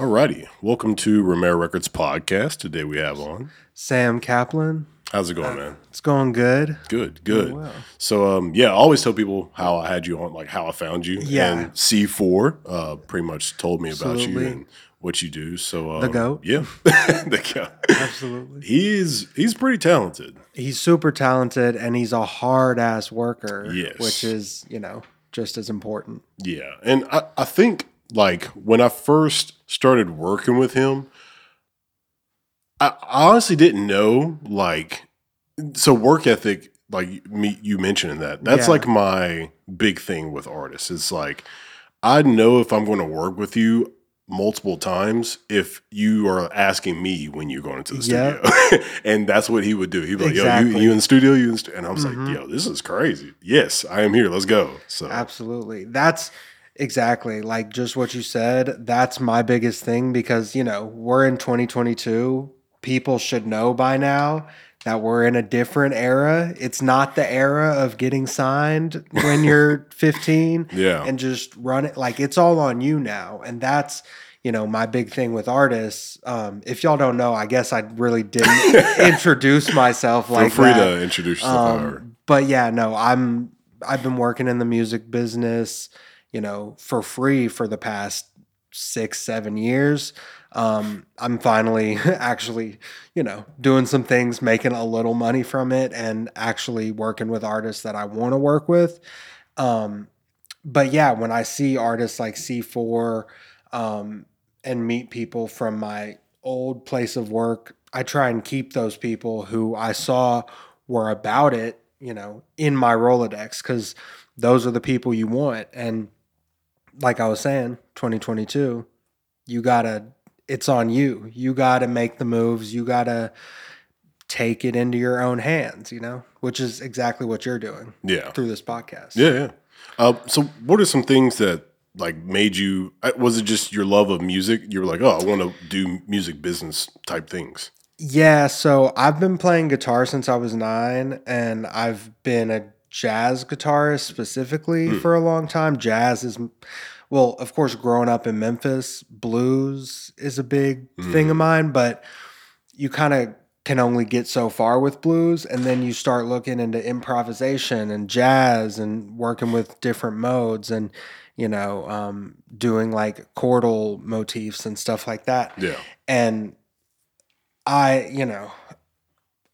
Alrighty, welcome to Romero Records podcast. Today we have on. Sam Kaplan. How's it going, man? It's going good. Good, good. well. So, um, yeah, I always tell people how I had you on, like how I found you. Yeah. And C4 uh, pretty much told me about you and what you do. So, um, The goat. Yeah, the goat. Absolutely. He's he's pretty talented. He's super talented and he's a hard ass worker. Yes. Which is, you know, just as important. Yeah, and I, I think like when I first started working with him, I honestly didn't know like so work ethic like me you mentioning that that's Yeah. like my big thing with artists. It's like I know if I'm going to work with you multiple times if you are asking me when you're going into the Yep. studio and that's what he would do he'd be like yo you, you in the studio you in stu-? and i was Mhm. like yo this is crazy yes i am here let's go so Absolutely. That's exactly like just what you said. That's my biggest thing because, you know, we're in 2022. People should know by now that we're in a different era. It's not the era of getting signed when you're 15 yeah and just run it like it's all on you now. And that's, you know, my big thing with artists. Um, if y'all don't know, I guess I really didn't introduce myself Feel like free that. to introduce yourself. Um, but yeah, no, I'm I've been working in the music business, you know, for free for the past six, seven years. Um, I'm finally actually, you know, doing some things, making a little money from it, and actually working with artists that I want to work with. Um, but yeah, when I see artists like C4 um, and meet people from my old place of work, I try and keep those people who I saw were about it, you know, in my Rolodex because those are the people you want. And like I was saying, 2022, you gotta, it's on you. You gotta make the moves. You gotta take it into your own hands, you know, which is exactly what you're doing yeah, through this podcast. yeah, yeah. Uh, so, what are some things that like made you? uh, Was it just your love of music? You were like, oh, I want to do music business type things. Yeah, so I've been playing guitar since I was nine, and I've been a jazz guitarist specifically Hmm. for a long time. Jazz is, well, of course, growing up in Memphis, blues is a big thing Hmm. of mine, but you kind of can only get so far with blues, and then you start looking into improvisation and jazz and working with different modes and, you know, um, doing like chordal motifs and stuff like that Yeah, and I, you know,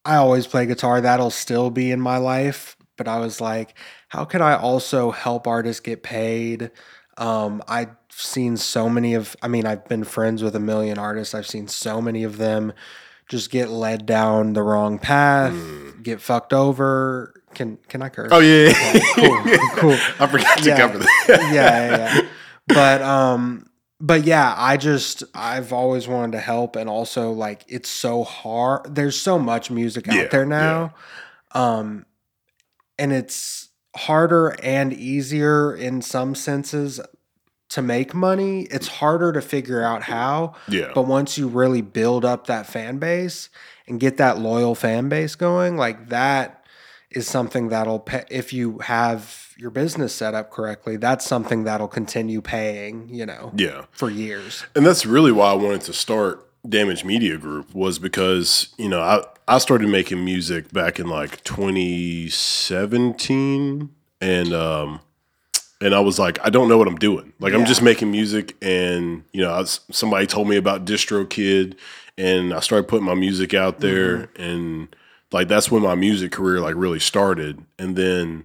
I always play guitar. That'll still be in my life. But I was like, how can I also help artists get paid? Um, I've seen so many of, I mean, I've been friends with a million artists. I've seen so many of them just get led down the wrong path, get fucked over. Can can I curse? Oh yeah, Okay, cool, cool. I forgot to Yeah. cover that. yeah, yeah, yeah. But um, but yeah, I just I've always wanted to help, and also like it's so hard. There's so much music out Yeah, there now, um, and it's harder and easier in some senses to make money. It's harder to figure out how, yeah, but once you really build up that fan base and get that loyal fan base going, like that is something that'll pay if you have your business set up correctly. That's something that'll continue paying, you know, yeah. for years. And that's really why I wanted to start Damage Media Group was because you know I I started making music back in like 2017, and um, and I was like, I don't know what I'm doing. Like I'm just making music, and you know, I was, somebody told me about DistroKid, and I started putting my music out there, and like that's when my music career like really started, and then.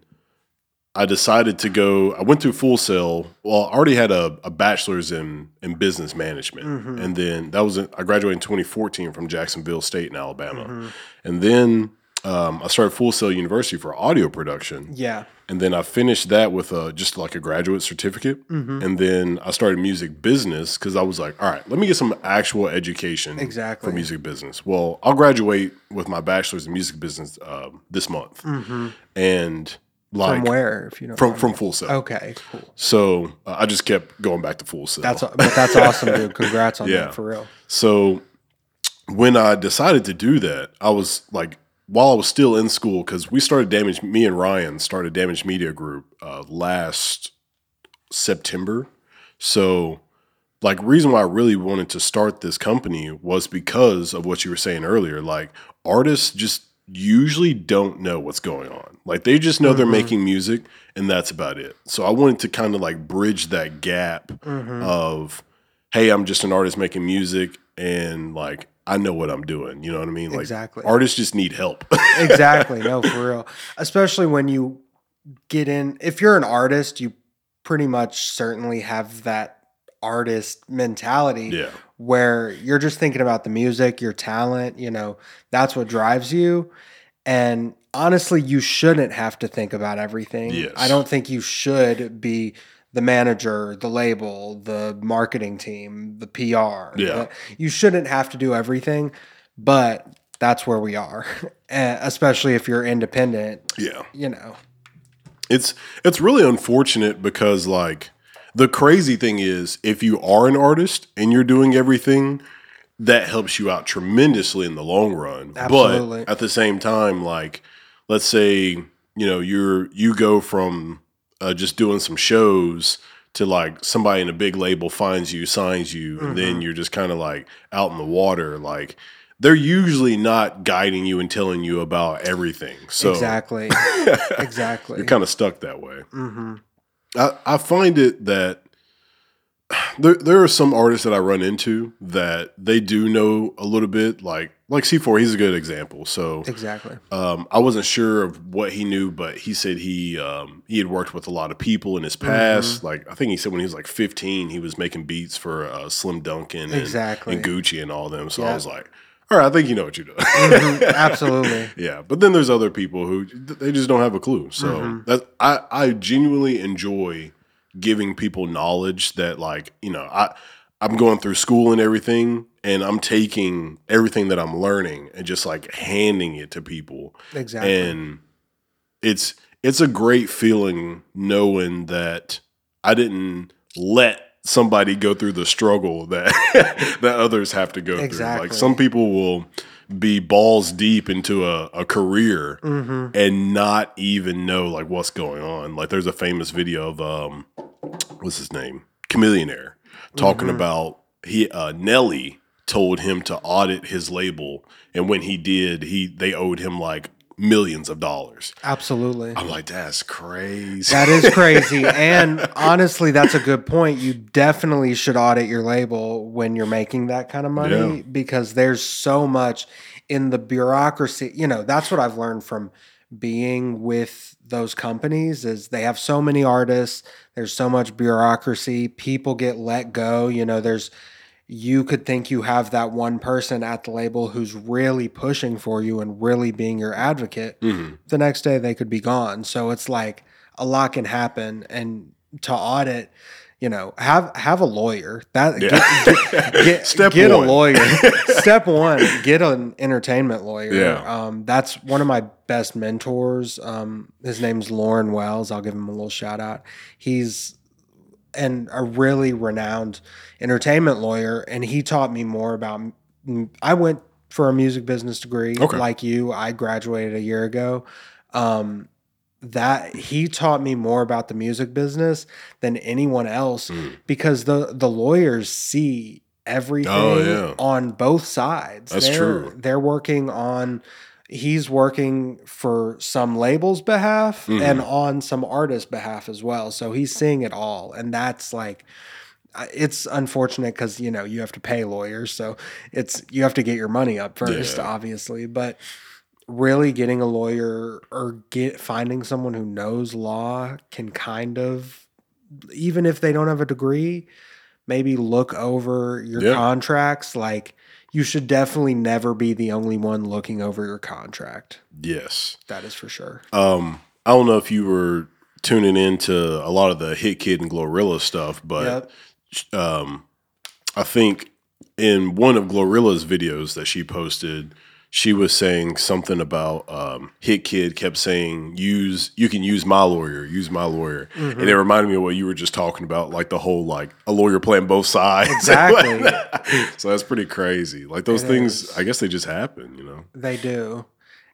I decided to go. I went through Full Sail. Well, I already had a, a bachelor's in in business management, Mhm. and then that was in, I graduated in 2014 from Jacksonville State in Alabama, Mhm. and then um, I started Full Sail University for audio production, Yeah. and then I finished that with a just like a graduate certificate, Mhm. and then I started music business because I was like, all right, let me get some actual education Exactly. for music business. Well, I'll graduate with my bachelor's in music business um, this month, hmm and like from where, if you know, from from Full Sail. Okay, cool. So uh, I just kept going back to Full Sail. That's but that's awesome, dude. Congrats on Yeah. that for real. So when I decided to do that, I was like, while I was still in school, because we started Damage, me and Ryan started Damage Media Group uh, last September. So like reason why I really wanted to start this company was because of what you were saying earlier. Like artists just usually don't know what's going on. Like they just know they're mm-hmm. making music and that's about it. So I wanted to kind of like bridge that gap mm-hmm. of hey, I'm just an artist making music and like I know what I'm doing. You know what I mean? Like Exactly. artists just need help. exactly. No, for real. Especially when you get in, if you're an artist, you pretty much certainly have that artist mentality yeah. Where you're just thinking about the music, your talent, you know, that's what drives you. And honestly, you shouldn't have to think about everything. Yes. I don't think you should be the manager, the label, the marketing team, the PR. Yeah. The- you shouldn't have to do everything, but that's where we are. Eh, Especially if you're independent, Yeah. you know. It's it's really unfortunate because like the crazy thing is if you are an artist and you're doing everything that helps you out tremendously in the long run. Absolutely. But at the same time like let's say, you know, you're you go from uh, just doing some shows to like somebody in a big label finds you, signs you, and then you're just kind of like out in the water like they're usually not guiding you and telling you about everything. So exactly. exactly. you're kind of stuck that way. hmm I, I find it that there there are some artists that I run into that they do know a little bit, like like C4. He's a good example. So Exactly. um, I wasn't sure of what he knew, but he said he um, he had worked with a lot of people in his Mm-hmm. past. Like I think he said when he was like 15, he was making beats for uh, Slim Dunkin and, Exactly. and Gucci and all them. So I was like, all right, I think you know what you're doing. Mhm. Absolutely. Yeah, but then there's other people who they just don't have a clue. So Mm-hmm. that I I genuinely enjoy giving people knowledge that like you know I I'm going through school and everything, and I'm taking everything that I'm learning and just like handing it to people, Exactly. and it's it's a great feeling knowing that I didn't let somebody go through the struggle that that others have to go through. Like some people will be balls deep into a, a career hmm and not even know like what's going on. Like there's a famous video of um what's his name? Chamillionaire talking about he uh Nelly told him to audit his label and when he did, he they owed him like millions of dollars. Absolutely. I'm like, that's crazy. That is crazy. and honestly, that's a good point. You definitely should audit your label when you're making that kind of money Yeah. because there's so much in the bureaucracy. You know, that's what I've learned from being with those companies is they have so many artists, there's so much bureaucracy, people get let go, you know, there's you could think you have that one person at the label who's really pushing for you and really being your advocate Mhm. the next day they could be gone. So it's like a lot can happen and to audit, you know, have have a lawyer. That Yeah. get, get, get, Step get a lawyer. Step one, get an entertainment lawyer. Yeah. Um, that's one of my best mentors. Um, his name's Lauren Wells. I'll give him a little shout out. He's and a really renowned entertainment lawyer and he taught me more about I went for a music business degree Okay. like you I graduated a year ago um that he taught me more about the music business than anyone else Mm. because the the lawyers see everything Oh, yeah. on both sides That's they're, true. they're working on he's working for some label's behalf Mhm. and on some artist's behalf as well. So he's seeing it all. And that's like, it's unfortunate because, you know, you have to pay lawyers. So it's, you have to get your money up first, Yeah. obviously. But really getting a lawyer or get finding someone who knows law can kind of, even if they don't have a degree, maybe look over your Yeah. contracts. Like, you should definitely never be the only one looking over your contract. Yes. That is for sure. Um, I don't know if you were tuning into a lot of the Hitkidd and Glorilla stuff, but Yep. um, I think in one of Glorilla's videos that she posted, she was saying something about um, Hitkidd kept saying, "Use you can use my lawyer, use my lawyer," Mm-hmm. and it reminded me of what you were just talking about, like the whole like a lawyer playing both sides. Exactly. so that's pretty crazy. Like those It things, is. I guess they just happen, you know. They do.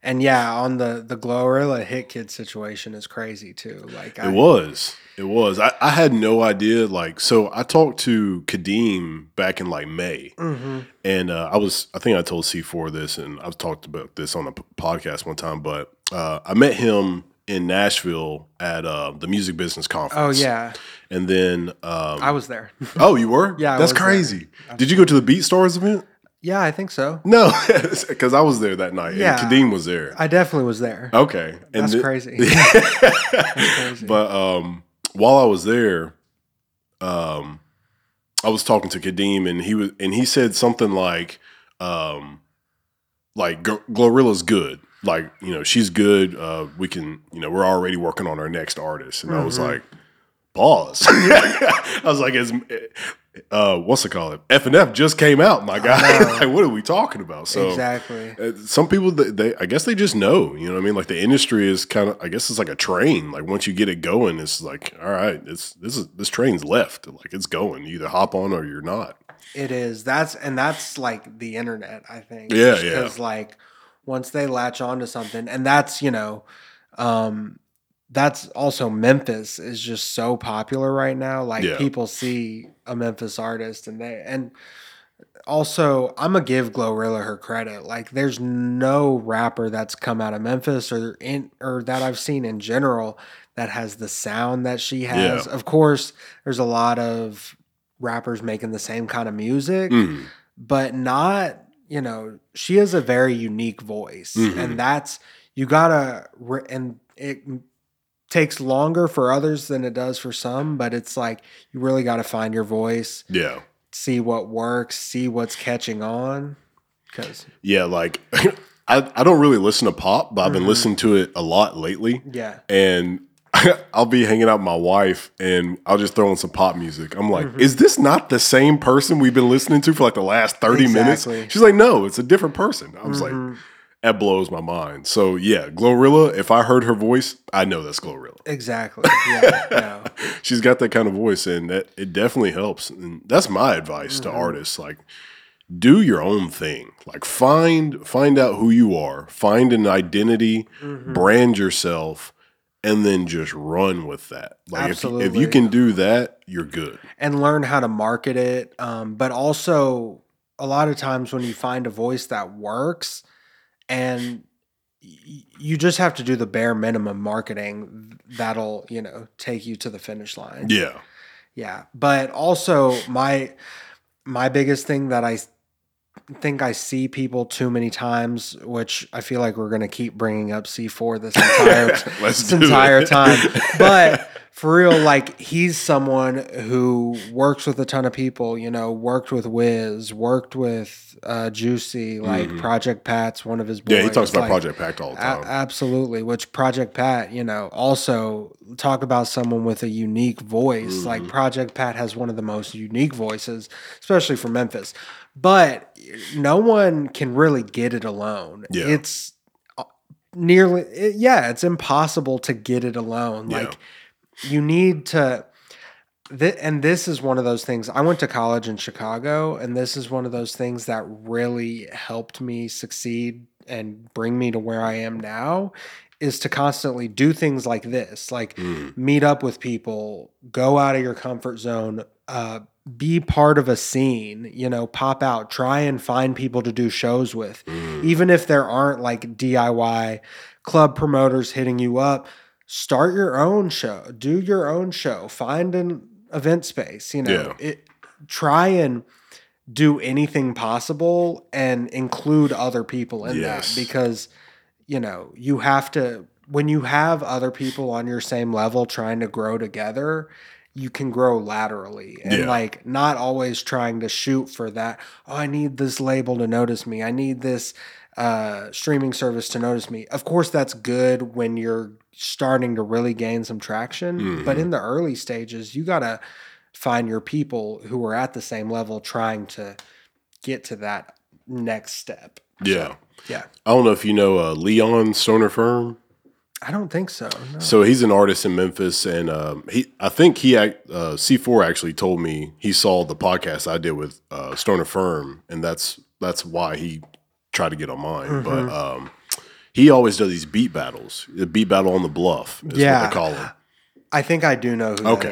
And yeah, on the the Glorilla Hitkidd situation is crazy too. Like I, It was. It was. I, I had no idea. Like, so I talked to Kadeem back in like May, Mhm. and uh, I was. I think I told C4 this, and I've talked about this on a podcast one time. But uh, I met him in Nashville at uh, the Music Business conference. Oh yeah, and then um, I was there. oh, you were? Yeah, I that's was there. crazy. Did you go to the Beat Stars event? Yeah, I think so. No, because I was there that night. Yeah. and Kadeem was there. I definitely was there. Okay, and That's the- crazy. crazy. But um, while I was there, um, I was talking to Kadeem, and he was, and he said something like, um, like Gl- Glorilla's good. Like you know, she's good. Uh, we can, you know, we're already working on our next artist, and I was Mhm. like, pause. I was like, as uh, what's it called? F and F just came out, my guy. like, what are we talking about? So exactly. uh, some people they, they i guess they just know you know what i mean like the industry is kind of i guess it's like a train like once you get it going it's like all right it's this is this train's left like it's going you either hop on or you're not It is. That's and that's like the internet, I think. Yeah, yeah. Because like once they latch onto something, and that's you know, um, that's also Memphis is just so popular right now. Like Yeah. people see a Memphis artist, and they and also I'm gonna give Glorilla her credit. Like there's no rapper that's come out of Memphis or in or that I've seen in general that has the sound that she has. Yeah. Of course, there's a lot of rappers making the same kind of music, Mhm. but not, you know, she has a very unique voice. Mhm. And that's, you gotta, and it takes longer for others than it does for some, but it's like, you really gotta find your voice, yeah see what works, see what's catching on. Cause, yeah like I, I don't really listen to pop but i've been Mhm. listening to it a lot lately yeah. and I'll be hanging out with my wife and I'll just throw in some pop music. I'm like, Mhm. is this not the same person we've been listening to for like the last 30 Exactly. minutes? She's like, no, it's a different person. I was like, Mhm. That blows my mind. So yeah, Glorilla, if I heard her voice, I know that's Glorilla. exactly. Yeah. no. She's got that kind of voice and that it definitely helps. And that's my advice to Mhm. artists. Like do your own thing. Like find find out who you are, find an identity, Mhm. brand yourself, and then just run with that. Like if, you- if you can do that, you're good. and learn how to market it. Um, but also, a lot of times when you find a voice that works, and y- you just have to do the bare minimum marketing, that'll you know take you to the finish line. Yeah. Yeah, but also my my biggest thing that I think I see people too many times, which I feel like we're gonna keep bringing up C4 this entire this entire it. time. But for real, like he's someone who works with a ton of people. You know, worked with Wiz, worked with uh, Juicy, like Mhm. Project Pat's one of his. Boys. Yeah, he talks about like, Project Pat all the a- time. absolutely, which Project Pat, you know, also talk about someone with a unique voice. Like Mhm. Project Pat has one of the most unique voices, especially for Memphis. But no one can really get it alone. Yeah. It's uh, nearly, it- yeah, it's impossible to get it alone. Yeah. Like you need to. Th- and this is one of those things. I went to college in Chicago, and this is one of those things that really helped me succeed and bring me to where I am now. Is to constantly do things like this, like Mm. meet up with people, go out of your comfort zone, uh, be part of a scene, you know, pop out, try and find people to do shows with Mm. even if there aren't like DIY club promoters hitting you up, start your own show, do your own show, find an event space, you know, it try and do anything possible and include other people in Yes. that because you know, you have to when you have other people on your same level trying to grow together, you can grow laterally and Yeah. like not always trying to shoot for that. Oh, I need this label to notice me. I need this uh, streaming service to notice me. Of course, that's good when you're starting to really gain some traction. But Mhm. in the early stages, you got to find your people who are at the same level trying to get to that next step. Yeah. Yeah. I don't know if you know uh, Leon Stoner Firm. I don't think so. No. So he's an artist in Memphis, and um, he I think he uh, C4 actually told me he saw the podcast I did with uh, Stoner Firm, and that's that's why he tried to get on mine. But Mhm. um, he always does these beat battles. The beat battle on the bluff is Yeah. what they call them. I think I do know who Okay.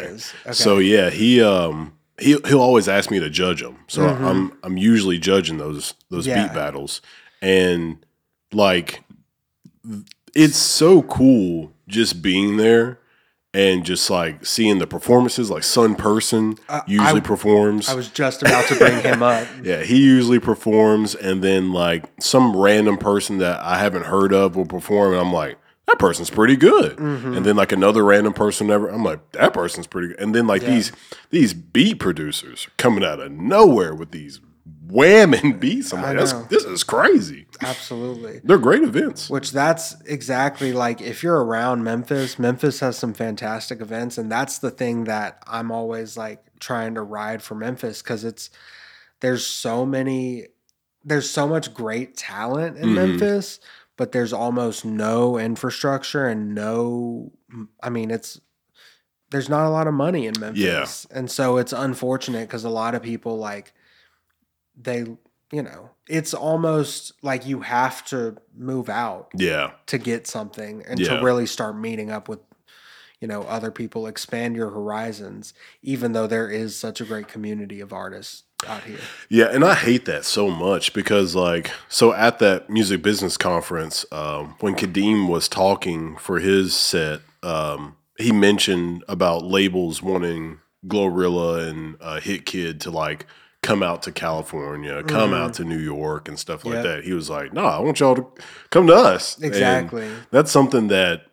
Okay. So yeah, he um he he'll always ask me to judge him. So I'm I'm usually judging those those Mm-hmm. Yeah. beat battles, and like it's so cool just being there and just like seeing the performances. Like Sun Person usually I- performs. I was just about to bring him up. yeah, he usually performs, and then like some random person that I haven't heard of will perform, and I'm like, that person's pretty good. Mm-hmm. And then like another random person never, I'm like, that person's pretty good. And then like these these beat producers coming out of nowhere with these whamming beats. I'm like, that's this is crazy. Absolutely. They're great events. Which that's exactly like if you're around Memphis, Memphis has some fantastic events, and that's the thing that I'm always like trying to ride for Memphis because it's there's so many there's so much great talent in Mhm. Memphis, but there's almost no infrastructure and no I mean it's there's not a lot of money in Memphis. And so it's unfortunate because a lot of people like they you know, it's almost like you have to move out Yeah, to get something and Yeah. to really start meeting up with you know other people expand your horizons even though there is such a great community of artists out here Yeah, and I hate that so much because, like, so at that music business conference, um, when Kadeem was talking for his set, um, he mentioned about labels wanting Glorilla and uh, Hitkidd to like come out to California, come out to New York, and stuff like Yep. that. He was like, "No, I want y'all to come to us." And exactly that's something that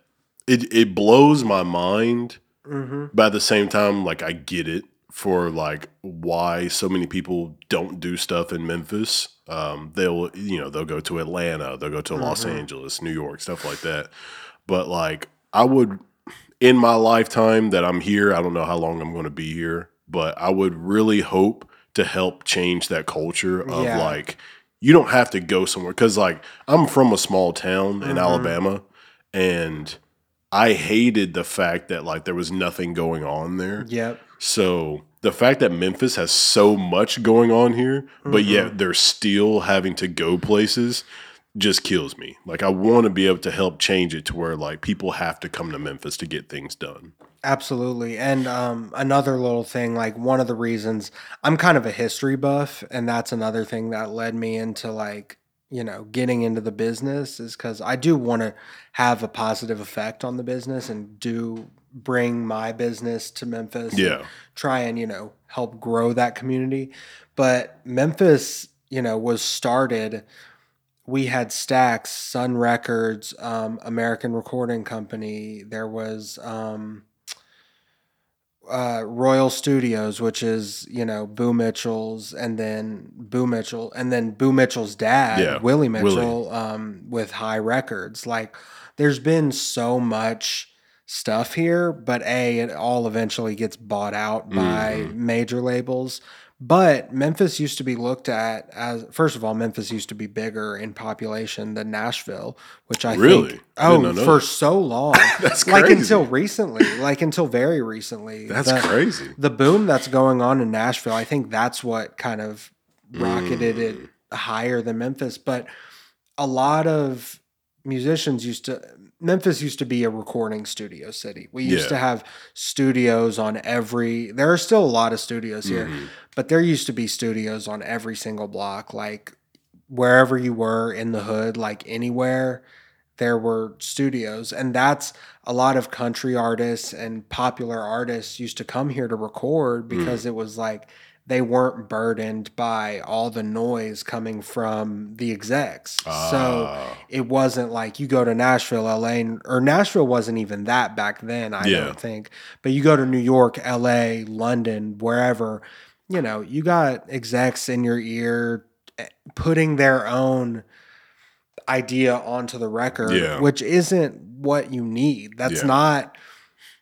it it blows my mind hmm but at the same time, like I get it for like why so many people don't do stuff in Memphis. Um, they'll you know they'll go to Atlanta, they'll go to Los Mhm. Angeles, New York, stuff like that. But like I would in my lifetime that I'm here, I don't know how long I'm going to be here, but I would really hope to help change that culture of Yeah. like you don't have to go somewhere because like I'm from a small town in Mhm. Alabama and I hated the fact that like there was nothing going on there. yep So the fact that Memphis has so much going on here, but yet they're still having to go places just kills me. Like I want to be able to help change it to where like people have to come to Memphis to get things done. Absolutely. And um, another little thing, like one of the reasons I'm kind of a history buff, and that's another thing that led me into like, you know, getting into the business is because I do want to have a positive effect on the business and do bring my business to Memphis. and Yeah. try and, you know, help grow that community. But Memphis, you know, was started. We had Stax, Sun Records, um, American Recording Company. There was um, uh, Royal Studios, which is you know Boo Mitchell's, and then Boo Mitchell, and then Boo Mitchell's dad, Yeah, Willie Willie. Mitchell, Um, with Hi Records. Like, there's been so much stuff here, but a it all eventually gets bought out by Mhm. major labels. But Memphis used to be looked at as first of all, Memphis used to be bigger in population than Nashville, which I Really? think oh for so long, That's like crazy. until recently, like until very recently. That's the, crazy. the boom that's going on in Nashville, I think that's what kind of rocketed it Mm. higher than Memphis. But a lot of musicians used to Memphis used to be a recording studio city. We used Yeah. to have studios on every there are still a lot of studios here, Mhm. but there used to be studios on every single block like wherever you were in the hood, like anywhere there were studios and that's a lot of country artists and popular artists used to come here to record because it was like they weren't burdened by all the noise coming from the execs. so Ah, it wasn't like you go to Nashville, LA, or Nashville wasn't even that back then, I Yeah. don't think. But you go to New York, LA, London, wherever, you know, you got execs in your ear eh, putting their own idea onto the record, Yeah. which isn't what you need. That's Yeah. not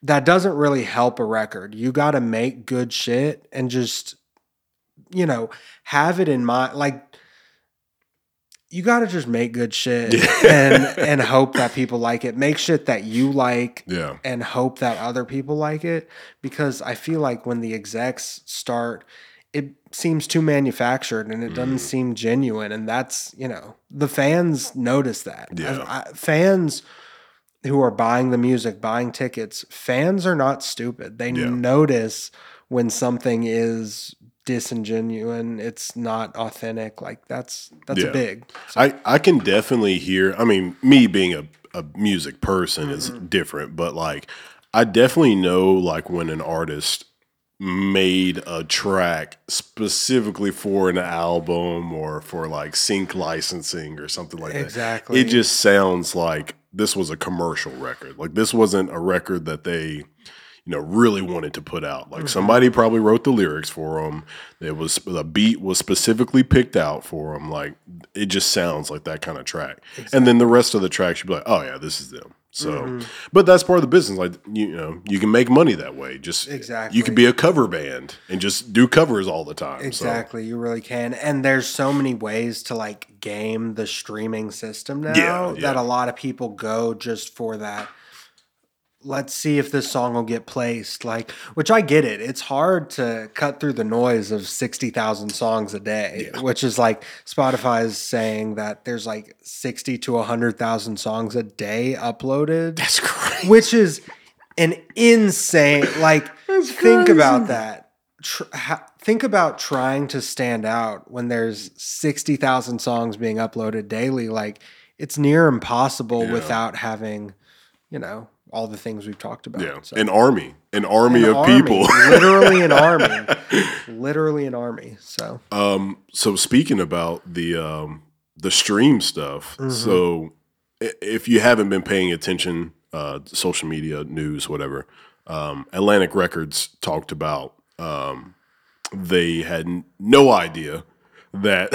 that doesn't really help a record. You got to make good shit and just you know, have it in mind like you got to just make good shit Yeah. and and hope that people like it. Make shit that you like yeah. and hope that other people like it because I feel like when the execs start it seems too manufactured and it doesn't mm. seem genuine and that's you know the fans notice that Yeah. I- I- fans who are buying the music buying tickets fans are not stupid they Yeah. notice when something is disingenuine it's not authentic like that's that's Yeah. a big I, I can definitely hear. I mean, me being a, a music person is mm-hmm. different, but like, I definitely know like when an artist made a track specifically for an album or for like sync licensing or something like that. Exactly. It just sounds like this was a commercial record. Like this wasn't a record that they you know really wanted to put out. Like mm-hmm. somebody probably wrote the lyrics for them. It was the beat was specifically picked out for them. Like it just sounds like that kind of track. And then the rest of the tracks, you'd be like, oh yeah, this is them. So, mm-hmm. but that's part of the business. Like you know, you can make money that way. Just Exactly. you could be a cover band and just do covers all the time. So, Exactly, you really can. And there's so many ways to like game the streaming system now Yeah, that a lot of people go just for that. Let's see if this song will get placed. Like, which I get it. It's hard to cut through the noise of 60,000 songs a day, which is like Spotify is saying that there's like 60 to 100,000 songs a day uploaded that's great. which is an insane like think about that Tr- ha- think about trying to stand out when there's 60,000 songs being uploaded daily like it's near impossible Yeah. without having you know all the things we've talked about Yeah, so. an army, an army An of army, people. literally an army literally an army so Um, so speaking about the um, the stream stuff, Mm-hmm. so if you haven't been paying attention, uh, social media, news, whatever, um, Atlantic Records talked about um, they had n- no idea that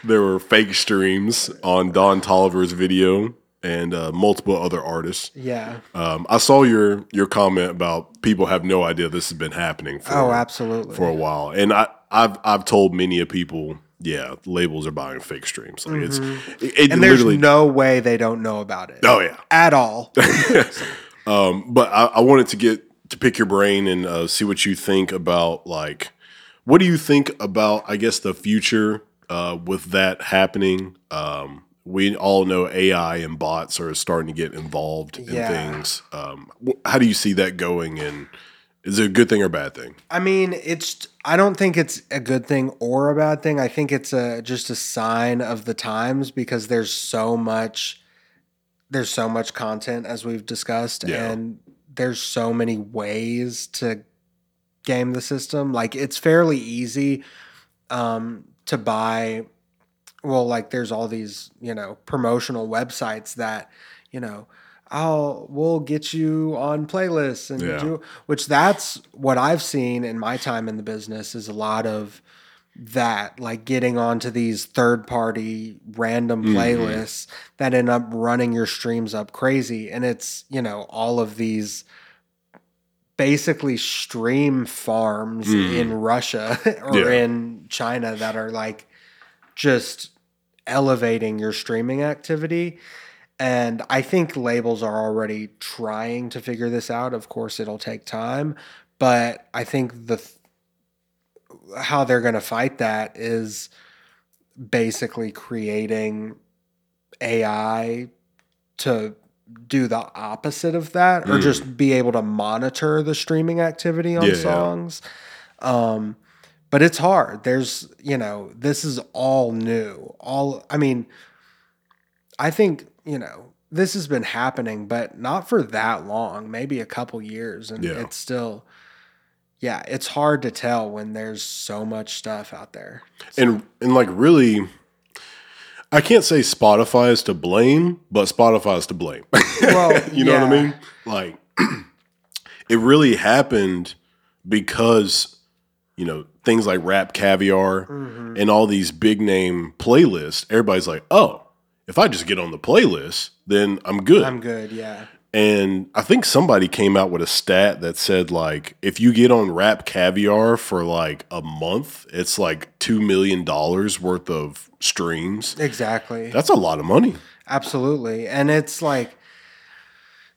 there were fake streams on Don Toliver's video and uh, multiple other artists. yeah Um, I saw your your comment about people have no idea this has been happening for oh absolutely for a while, and I I've I've told many of people, yeah, labels are buying fake streams. Like it's it, it Mm-hmm. and there's no way they don't know about it oh yeah, at all um, but I, I wanted to get to pick your brain and uh, see what you think about like what do you think about I guess the future uh, with that happening. Um, we all know AI and bots are starting to get involved in Yeah. things. Um, how do you see that going? And is it a good thing or a bad thing? I mean, it's. I don't think it's a good thing or a bad thing. I think it's a just a sign of the times because there's so much. There's so much content as we've discussed, Yeah. and there's so many ways to game the system. Like it's fairly easy um, to buy. Well, like there's all these you know promotional websites that you know. I'll we'll get you on playlists and Yeah. do which that's what I've seen in my time in the business is a lot of that like getting onto these third party random Mhm. playlists that end up running your streams up crazy and it's you know all of these basically stream farms Mhm. in Russia or Yeah. in China that are like just elevating your streaming activity and I think labels are already trying to figure this out. Of course, it'll take time, but I think the how they're going to fight that is basically creating AI to do the opposite of that or Mm. just be able to monitor the streaming activity on Yeah, yeah. songs. Um but it's hard. There's, you know, this is all new. All I mean, I think, you know, this has been happening, but not for that long, maybe a couple years. And Yeah. it's still, yeah, it's hard to tell when there's so much stuff out there. and and like really I can't say Spotify is to blame, but Spotify is to blame. Well, you know what I mean? Like it really happened because you know things like Rap Caviar Mhm. and all these big name playlists. Everybody's like, "Oh, if I just get on the playlist, then I'm good." I'm good. Yeah. And I think somebody came out with a stat that said like if you get on Rap Caviar for like a month, it's like two million dollars worth of streams. Exactly. That's a lot of money. Absolutely. And it's like,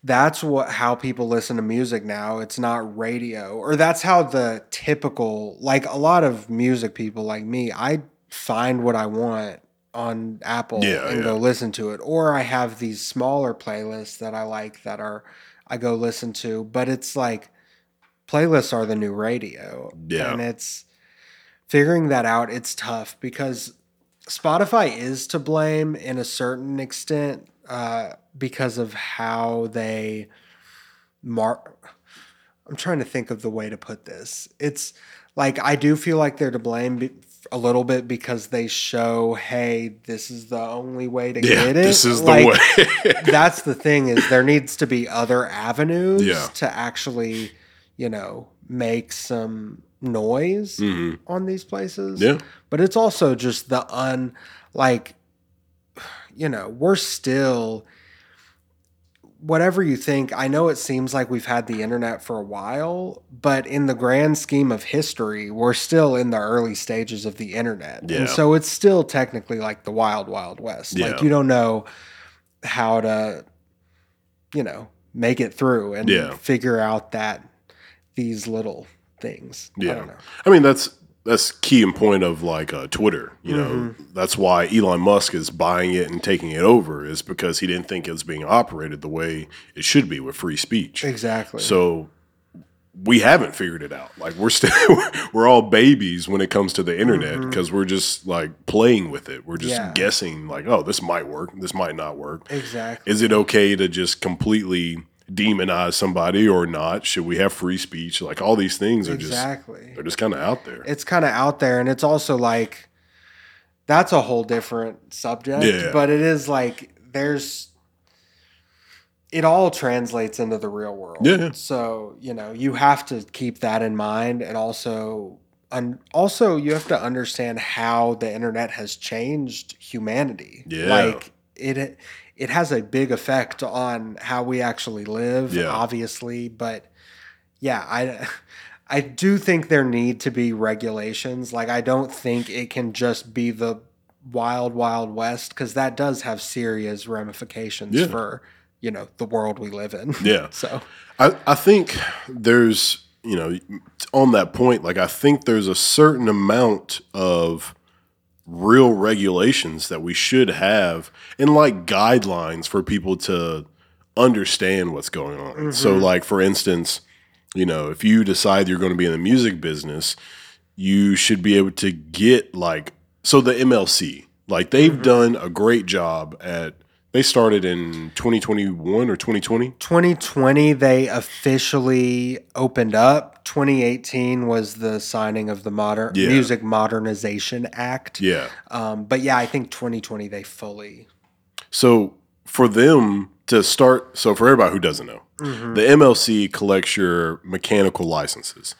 that's what how people listen to music now. It's not radio, or that's how the typical like a lot of music people like me. I find what I want on Apple Yeah, and yeah. go listen to it, or I have these smaller playlists that I like that are I go listen to. But it's like playlists are the new radio, Yeah. and it's figuring that out. It's tough because Spotify is to blame in a certain extent uh, because of how they mark. I'm trying to think of the way to put this. It's like I do feel like they're to blame a little bit because they show, hey, this is the only way to Yeah, get it. this is the way. that's the thing is there needs to be other avenues Yeah. to actually, you know, make some noise hmm on these places Yeah. but it's also just the un like you know we're still whatever you think i know it seems like we've had the internet for a while but in the grand scheme of history we're still in the early stages of the internet Yeah. and so it's still technically like the wild wild west like you don't know how to you know make it through and Yeah. figure out that these little things i Yeah. don't know I mean, that's that's key and point of like uh, Twitter. You know, Mm-hmm. that's why Elon Musk is buying it and taking it over is because he didn't think it was being operated the way it should be with free speech. exactly So we haven't figured it out. Like we're still we're all babies when it comes to the internet because we're just like playing with it. We're just Mm-hmm. Yeah. guessing like, oh, this might work, this might not work. exactly Is it okay to just completely demonize somebody or not? Should we have free speech? Like all these things are just exactly they're just kind of out there. it's kind of out there and it's also like that's a whole different subject Yeah. but it is like there's it all translates into the real world Yeah. so you know you have to keep that in mind and also and also you have to understand how the internet has changed humanity Yeah. like it it has a big effect on how we actually live Yeah. obviously but yeah i i do think there need to be regulations like i don't think it can just be the wild wild west because that does have serious ramifications Yeah. for you know the world we live in Yeah. so I, I think there's, you know, on that point, like I think there's a certain amount of real regulations that we should have and like guidelines for people to understand what's going on. So, mm-hmm. like, for instance, you know, if you decide you're going to be in the music business, you should be able to get like, so the MLC, like, they've mm-hmm. done a great job at, they started in 2021 or 2020. 2020 they officially opened up 2018 was the signing of the modern Yeah. music modernization act Yeah. um, but yeah i think 2020 they fully So for them to start, so for everybody who doesn't know, the MLC collects your mechanical licenses.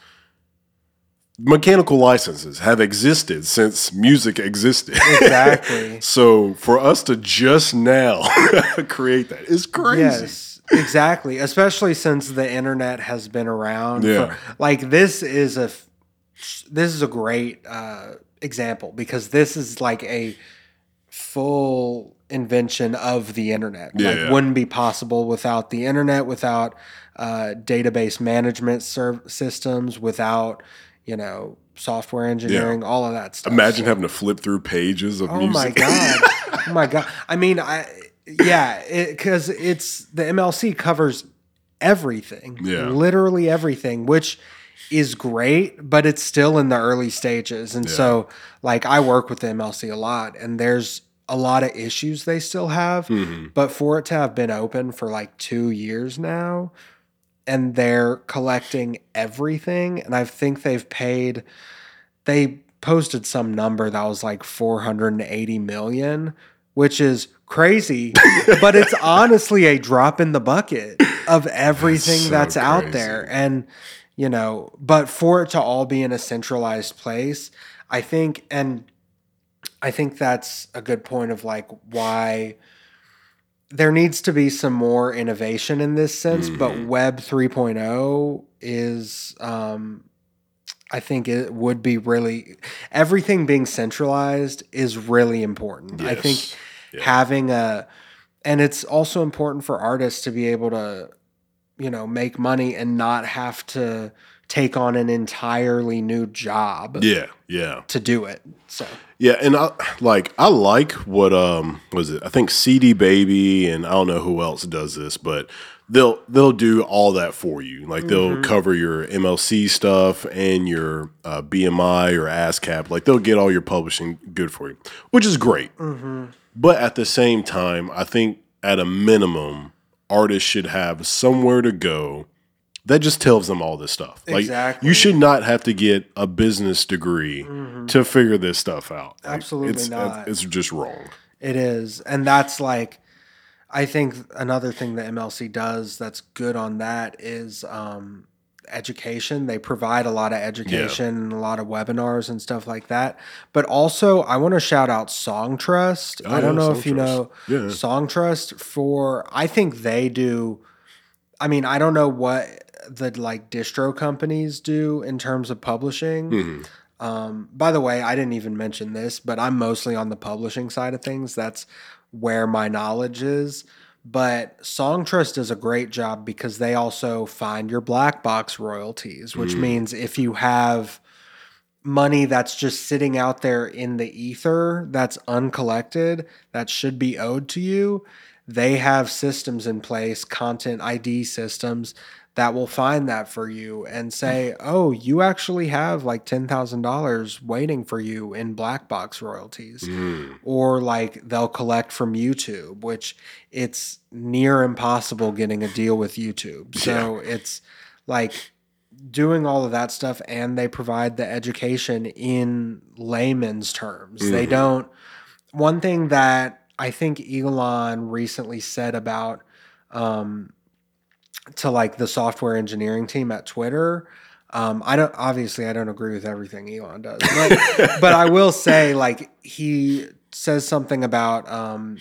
Mechanical licenses have existed since music existed. exactly so for us to just now create that is crazy. Yes, exactly. Especially since the internet has been around. Yeah. For, like this is a this is a great uh, example because this is like a full invention of the internet. Yeah, like yeah. wouldn't be possible without the internet, without uh, database management serv- systems, without you know software engineering, all of that stuff. Imagine having to flip through pages of music. Oh music. my god! oh my god! I mean, I yeah, because it's the MLC covers everything, Yeah. literally everything, which is great, but it's still in the early stages, and so like I work with the MLC a lot, and there's a lot of issues they still have, Mhm. but for it to have been open for like two years now. And they're collecting everything, and I think they've paid they posted some number that was like 480 million, which is crazy, but it's honestly a drop in the bucket of everything so that's out there. And, you know, but for it to all be in a centralized place, I think, and I think that's a good point of like why there needs to be some more innovation in this sense, but Mhm. Web 3.0 is, um, I think it would be really everything being centralized is really important. I think Yeah. having a and it's also important for artists to be able to you know make money and not have to take on an entirely new job Yeah, yeah. to do it so Yeah, and I like I like what um was it? I think CD Baby and I don't know who else does this, but they'll they'll do all that for you. Like they'll cover your MLC stuff and your uh, BMI or ASCAP. Like they'll get all your publishing good for you, which is great. But at the same time, I think at a minimum, artists should have somewhere to go that just tells them all this stuff. Like Exactly. you should not have to get a business degree to figure this stuff out. Like, Absolutely it's, not. It's just wrong. It is. And that's like I think another thing that MLC does that's good on that is um education. They provide a lot of education and a lot of webinars and stuff like that. But also I want to shout out Songtrust. Oh, I don't yeah, know if you know Yeah. Songtrust for I think they do I mean, I don't know what the like distro companies do in terms of publishing. Mhm. Um, by the way, I didn't even mention this, but I'm mostly on the publishing side of things. That's where my knowledge is. But Songtrust does a great job because they also find your black box royalties, which means if you have money that's just sitting out there in the ether that's uncollected, that should be owed to you, they have systems in place, content ID systems that will find that for you and say, "Oh, you actually have like $10,000 waiting for you in black box royalties." Mm. Or like they'll collect from YouTube, which it's near impossible getting a deal with YouTube. So it's like doing all of that stuff and they provide the education in layman's terms. They Mhm. don't one thing that I think Elon recently said about um to like the software engineering team at Twitter. Um, I don't obviously I don't agree with everything Elon does, but but I will say like he says something about um,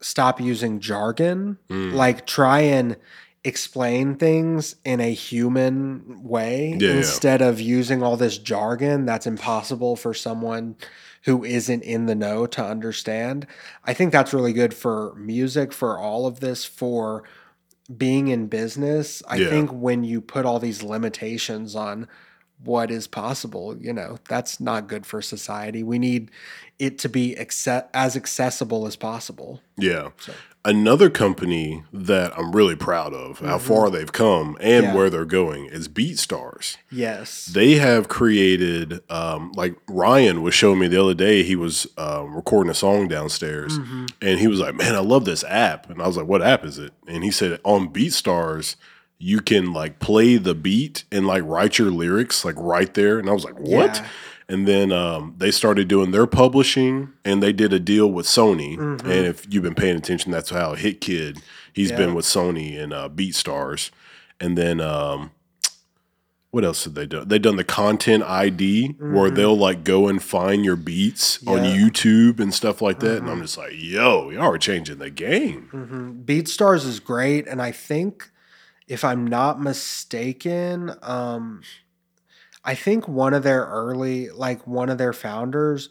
stop using jargon, Mm. like try and explain things in a human way Yeah, yeah. instead of using all this jargon that's impossible for someone who isn't in the know to understand. I think that's really good for music, for all of this, for being in business. I Yeah. think when you put all these limitations on what is possible, you know, that's not good for society. We need it to be acce- as accessible as possible. Yeah. So- Another company that I'm really proud of, how far they've come and Mm-hmm. Yeah. where they're going, is BeatStars. Yes. They have created, um, like Ryan was showing me the other day, he was um, recording a song downstairs Mm-hmm. and he was like, Man, I love this app. And I was like, What app is it? And he said, On BeatStars, you can like play the beat and like write your lyrics like right there. And I was like, What? Yeah. And then um, they started doing their publishing, and they did a deal with Sony. And if you've been paying attention, that's how Hitkidd he's Yeah. been with Sony and uh, BeatStars. And then um, what else did they do? They done the content ID where they'll like go and find your beats on YouTube and stuff like that. And I'm just like, yo, y'all are changing the game. hmm BeatStars is great, and I think, if I'm not mistaken, um, I think one of their early, like one of their founders,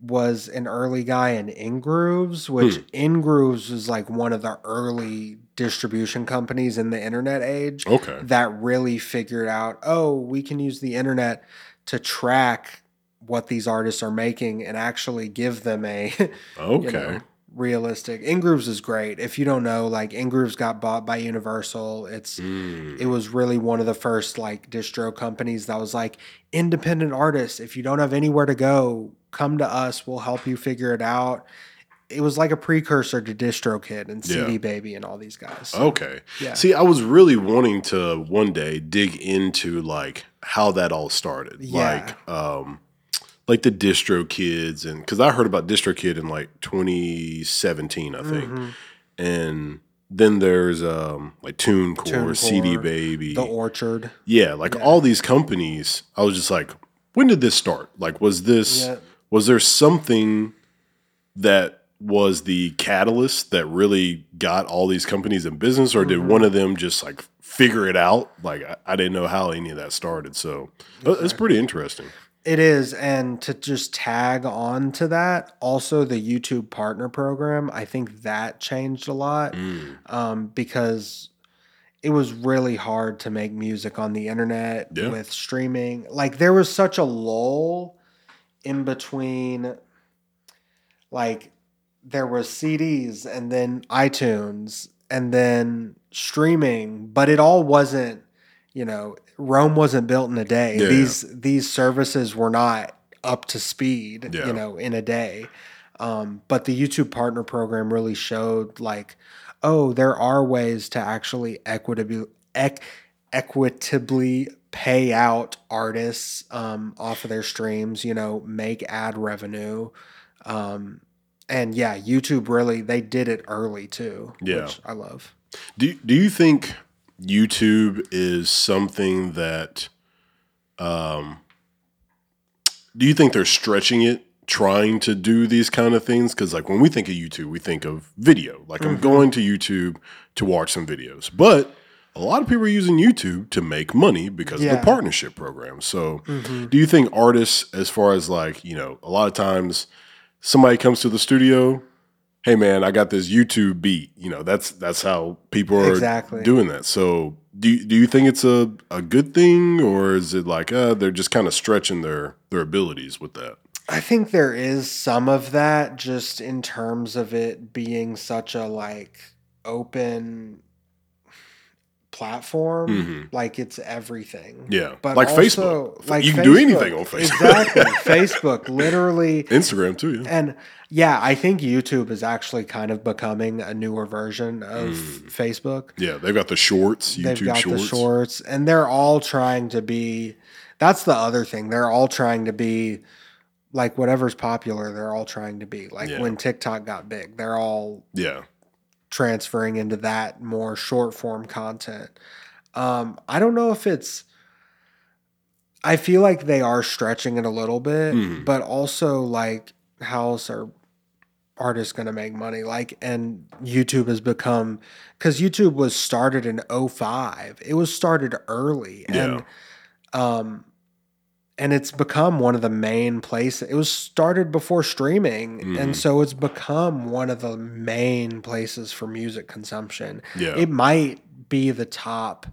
was an early guy in InGrooves, which Hmm. InGrooves was like one of the early distribution companies in the internet age Okay. that really figured out, oh, we can use the internet to track what these artists are making and actually give them a Okay. you know, realistic. InGrooves is great. If you don't know, like InGrooves got bought by Universal. It's Mm. it was really one of the first like distro companies that was like independent artists. If you don't have anywhere to go, come to us. We'll help you figure it out. It was like a precursor to DistroKid and CD Yeah. Baby and all these guys. Okay. Yeah. See, I was really wanting to one day dig into like how that all started. Yeah. Like um like the DistroKids and cuz I heard about DistroKid in like 2017, I think. Mhm. And then there's um like TuneCore, TuneCore, CD Baby. The Orchard. yeah, like Yeah. all these companies. I was just like, when did this start? Like was this Yeah. was there something that was the catalyst that really got all these companies in business or did Mhm. one of them just like figure it out like i, I didn't know how any of that started so uh, it's pretty interesting It is, and to just tag on to that, also the YouTube Partner Program, I think that changed a lot Mm. um, because it was really hard to make music on the internet Yeah. with streaming. Like there was such a lull in between, like there was CDs and then iTunes and then streaming, but it all wasn't, you know, Rome wasn't built in a day. Yeah. These these services were not up to speed, Yeah. you know, in a day. Um, but the YouTube Partner Program really showed like, oh, there are ways to actually equitably ec- equitably pay out artists um, off of their streams. You know, make ad revenue. Um, and yeah, YouTube really they did it early too. Yeah. which I love. Do Do you think YouTube is something that, um, do you think they're stretching it, trying to do these kind of things? Because like when we think of YouTube, we think of video. Like I'm going to YouTube to watch some videos, but a lot of people are using YouTube to make money because of the partnership program. So, do you think artists, as far as like you know, a lot of times somebody comes to the studio hey man, I got this YouTube beat. You know, that's that's how people are Exactly. doing that. So do you, do you think it's a, a good thing or is it like uh, they're just kind of stretching their their abilities with that? I think there is some of that just in terms of it being such a like open platform. Mhm. Like it's everything. Yeah, But like also, Facebook. like you can do anything on Facebook. Exactly. Facebook, literally. Instagram too. Yeah. And yeah, I think YouTube is actually kind of becoming a newer version of Facebook. yeah, they've got the shorts, YouTube They've got shorts. the shorts, and they're all trying to be. That's the other thing. They're all trying to be like whatever's popular. They're all trying to be like Yeah. when TikTok got big. They're all Yeah, transferring into that more short form content. Um, I don't know if it's. I feel like they are stretching it a little bit, Mhm. but also like how else are artists going to make money? Like, and YouTube has become because YouTube was started in 05. It was started early, and um, and it's become one of the main places. It was started before streaming, Mhm. and so it's become one of the main places for music consumption. yeah, It might be the top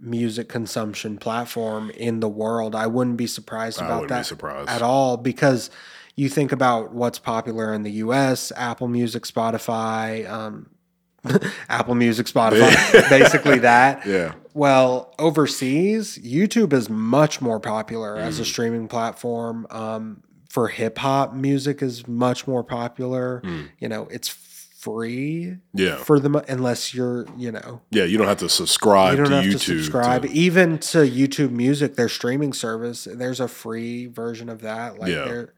music consumption platform in the world. I wouldn't be surprised about that surprised. at all because you think about what's popular in the US, Apple Music, Spotify, um, Apple Music, Spotify, basically that. Yeah, Well, overseas, YouTube is much more popular as Mm. a streaming platform. Um, for hip hop, music is much more popular. Mm. You know, it's free yeah, for the unless you're, you know, yeah. You don't have to subscribe you don't to have YouTube. to subscribe. to- Even to YouTube Music, their streaming service, there's a free version of that. Like Yeah. they're,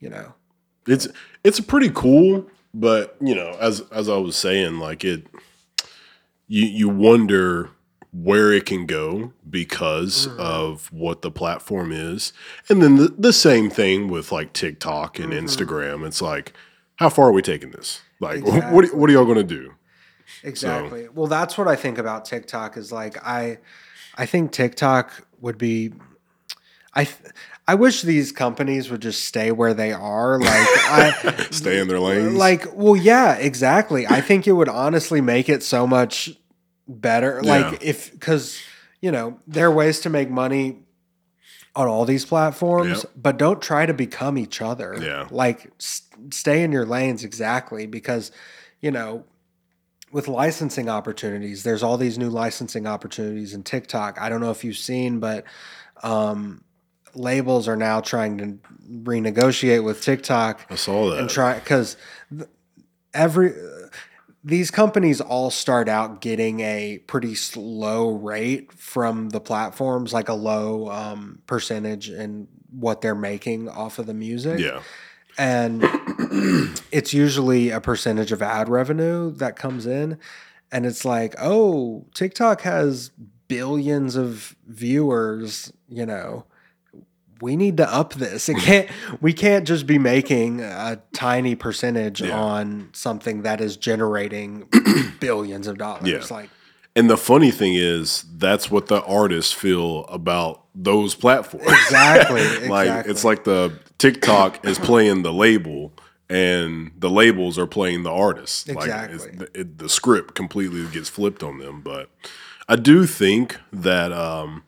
you know, it's it's pretty cool, but you know, as as I was saying, like it, you you wonder where it can go because Mm-hmm. of what the platform is, and then the, the same thing with like TikTok and Mm-hmm. Instagram. It's like, how far are we taking this? Like, what what are y'all gonna do? Exactly. Well, that's what I think about TikTok is like I I think TikTok would be I th- I wish these companies would just stay where they are like I Stay in their lanes. like well yeah, exactly. I think it would honestly make it so much better like if cuz you know, there are ways to make money on all these platforms, Yep. but don't try to become each other. Yeah. Like s- stay in your lanes exactly because you know, with licensing opportunities, there's all these new licensing opportunities in TikTok. I don't know if you've seen, but um, labels are now trying to renegotiate with TikTok I saw that. and try because every these companies all start out getting a pretty slow rate from the platforms, like a low um, percentage in what they're making off of the music. Yeah, and it's usually a percentage of ad revenue that comes in. And it's like oh tiktok has billions of viewers you know we need to up this it can't we can't just be making a tiny percentage Yeah. on something that is generating billions of dollars Yeah. like And the funny thing is, that's what the artists feel about those platforms. Exactly. like exactly. it's like the TikTok is playing the label and the labels are playing the artist. Like Exactly. the, it, the script completely gets flipped on them. But I do think that um,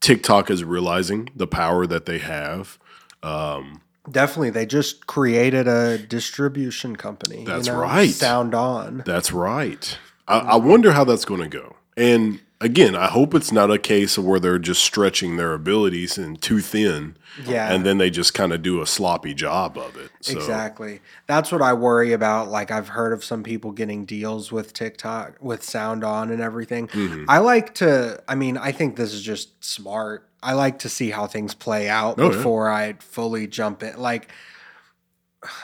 TikTok is realizing the power that they have. Um, Definitely, they just created a distribution company. That's you know? right. SoundOn. That's right. I, I mm-hmm. wonder how that's going to go. And again, I hope it's not a case of where they're just stretching their abilities and too thin. Yeah. And then they just kind of do a sloppy job of it. So, Exactly. That's what I worry about. Like I've heard of some people getting deals with TikTok with SoundOn and everything. Mm-hmm. I like to I mean, I think this is just smart. I like to see how things play out Oh, yeah. before I fully jump in. Like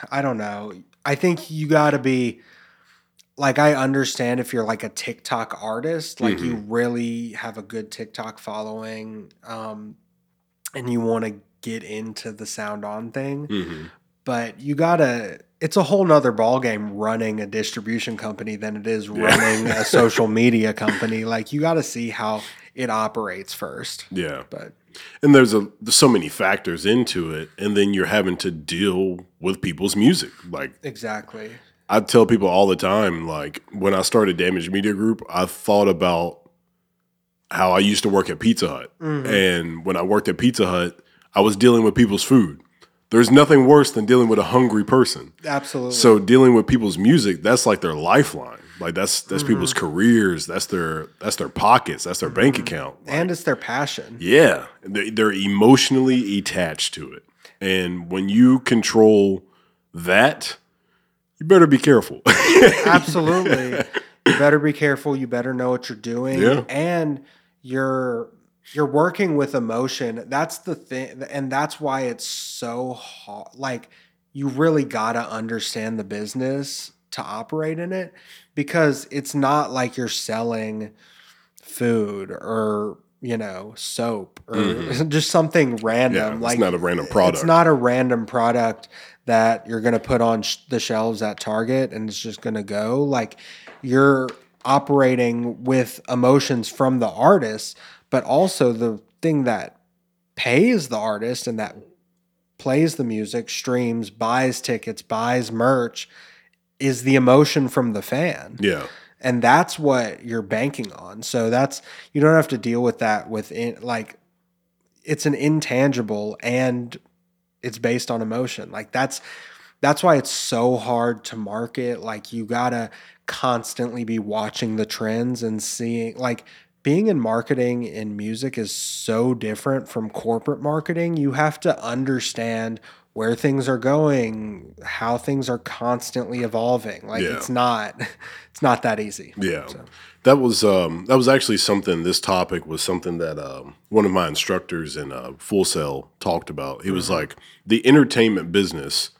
I don't know. I think you got to be like I understand if you're like a TikTok artist, like you Mm-hmm. really have a good TikTok following um and you want to get into the SoundOn thing Mhm. but you gotta it's a whole nother ballgame running a distribution company than it is running a social media company like you gotta see how it operates first yeah. but And there's a there's so many factors into it, and then you're having to deal with people's music. Like exactly I tell people all the time, like when I started Damage Media Group, I thought about how I used to work at Pizza Hut. Mm-hmm. And when I worked at Pizza Hut, I was dealing with people's food. There's nothing worse than dealing with a hungry person. absolutely So dealing with people's music, that's like their lifeline. Like that's that's mm-hmm. people's careers, that's their that's their pockets, that's their bank mm-hmm. account. and it's their passion Yeah, they- they're emotionally attached to it, and when you control that, you better be careful. absolutely. You better be careful. You better know what you're doing. Yeah. and you're you're working with emotion. That's the thing and that's why it's so hard like you really got to understand the business to operate in it because it's not like you're selling food or you know soap or mm-hmm. just something yeah, random it's like not a random product. it's not a random product that you're going to put on sh- the shelves at Target and it's just going to go. Like you're operating with emotions from the artist, but also the thing that pays the artist and that plays the music, streams, buys tickets, buys merch is the emotion from the fan. Yeah, and that's what you're banking on. So that's you don't have to deal with that within like it's an intangible and it's based on emotion. Like that's that's why it's so hard to market. Like you gotta constantly be watching the trends and seeing like being in marketing in music is so different from corporate marketing. You have to understand where things are going how things are constantly evolving. Like Yeah. it's not it's not that easy. Yeah. That was um, that was actually something. This topic was something that um, one of my instructors in uh, Full Sail talked about. He was like, the entertainment business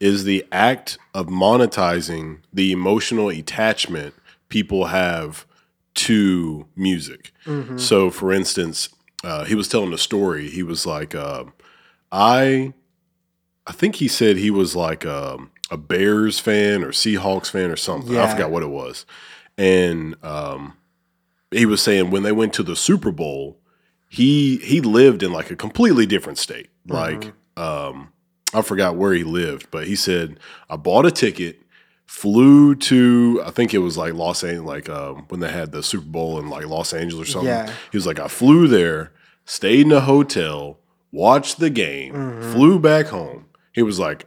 is the act of monetizing the emotional attachment people have to music. So, for instance, uh, he was telling a story. He was like, uh, I, I think he said he was like um, a Bears fan or Seahawks fan or something. I forgot what it was. And um, he was saying when they went to the Super Bowl, he he lived in like a completely different state. Like um, I forgot where he lived, but he said I bought a ticket, flew to I think it was like Los Angeles, like um, when they had the Super Bowl in like Los Angeles or something. Yeah. He was like I flew there, stayed in a hotel, watched the game, flew back home. He was like.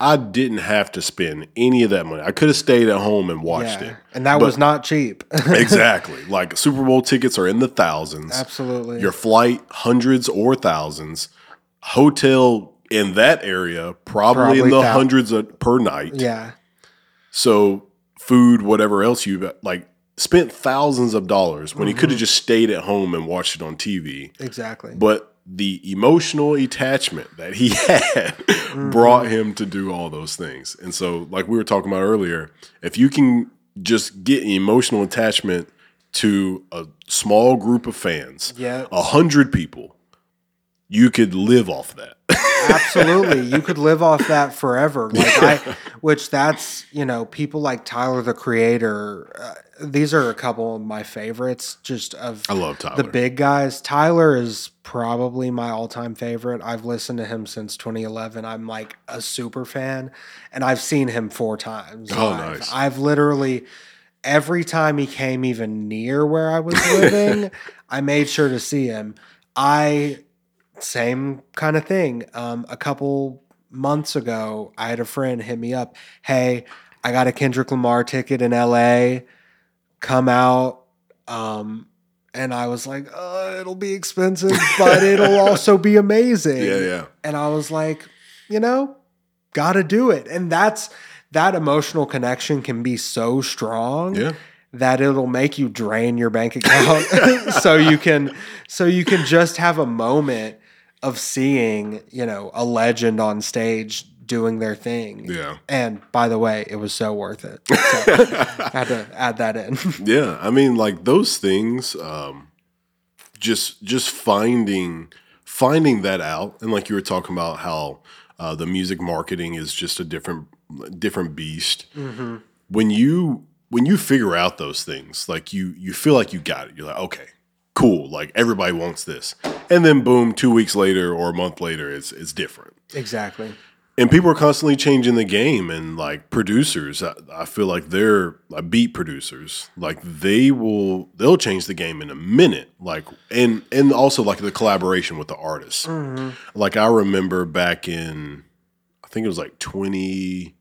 I didn't have to spend any of that money. I could have stayed at home and watched yeah it. and that But- was not cheap exactly. Like Super Bowl tickets are in the thousands. absolutely Your flight hundreds or thousands. Hotel in that area probably, in the thou- hundreds of, per night. yeah So food, whatever else you like, spent thousands of dollars when he could Mm-hmm. have just stayed at home and watched it on TV. exactly But the emotional attachment that he had mm-hmm. brought him to do all those things. And so, like we were talking about earlier, if you can just get emotional attachment to a small group of fans, Yeah. a hundred people, you could live off that. absolutely. You could live off that forever. Like I, which that's you know people like Tyler the Creator. Uh, these are a couple of my favorites. Just of I love Tyler. the big guys. Tyler is probably my all-time favorite. I've listened to him since 2011. I'm like a super fan, and I've seen him four times. Oh, nice. I've literally every time he came even near where I was living, I made sure to see him. I same kind of thing. Um, a couple months ago, I had a friend hit me up. Hey, I got a Kendrick Lamar ticket in LA. Come out. Um, and I was like, uh, it'll be expensive, but it'll also be amazing. yeah, yeah. And I was like, you know, gotta do it. And that's that emotional connection can be so strong Yeah. that it'll make you drain your bank account so you can so you can just have a moment of seeing, you know, a legend on stage doing their thing. Yeah. And by the way, it was so worth it. So I had to add that in. Yeah, I mean, like those things, um, just just finding finding that out, and like you were talking about how uh, the music marketing is just a different different beast. When you when you figure out those things, like you you feel like you got it. You're like, okay, cool. Like everybody wants this, and then boom, two weeks later or a month later, it's it's different. Exactly. and people are constantly changing the game and like producers I, I feel like they're like beat producers. Like they will they'll change the game in a minute like and and also like the collaboration with the artists. Mm-hmm. Like i remember back in i think it was like 20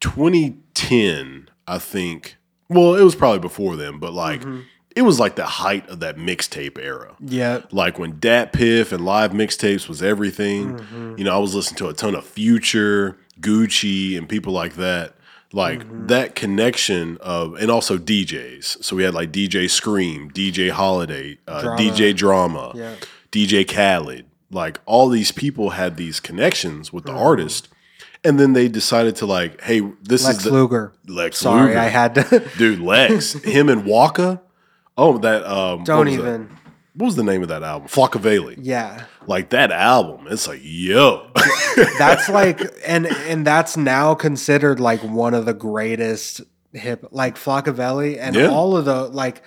2010 i think. Well it was probably before then but like mm-hmm. It was like the height of that mixtape era Yeah. like when DatPiff and LiveMixtapes was everything. Mm-hmm. You know, I was listening to a ton of Future, Gucci, and people like that. Like Mm-hmm. that connection of, and also DJs. So we had like DJ Scream, DJ Holiday, uh, Drama. DJ Drama, Yeah. DJ Khaled. Like all these people had these connections with the Mm-hmm. artist, and then they decided to like, hey, this Lex is the Luger. Lex Sorry, Luger. I had to. dude Lex, him and Waka. Oh, that um, Don't was that? even. What was the name of that album? Flockaveli Yeah. like that album it's like yo That's like and and that's now considered like one of the greatest hip like Flockaveli and Yeah. all of the like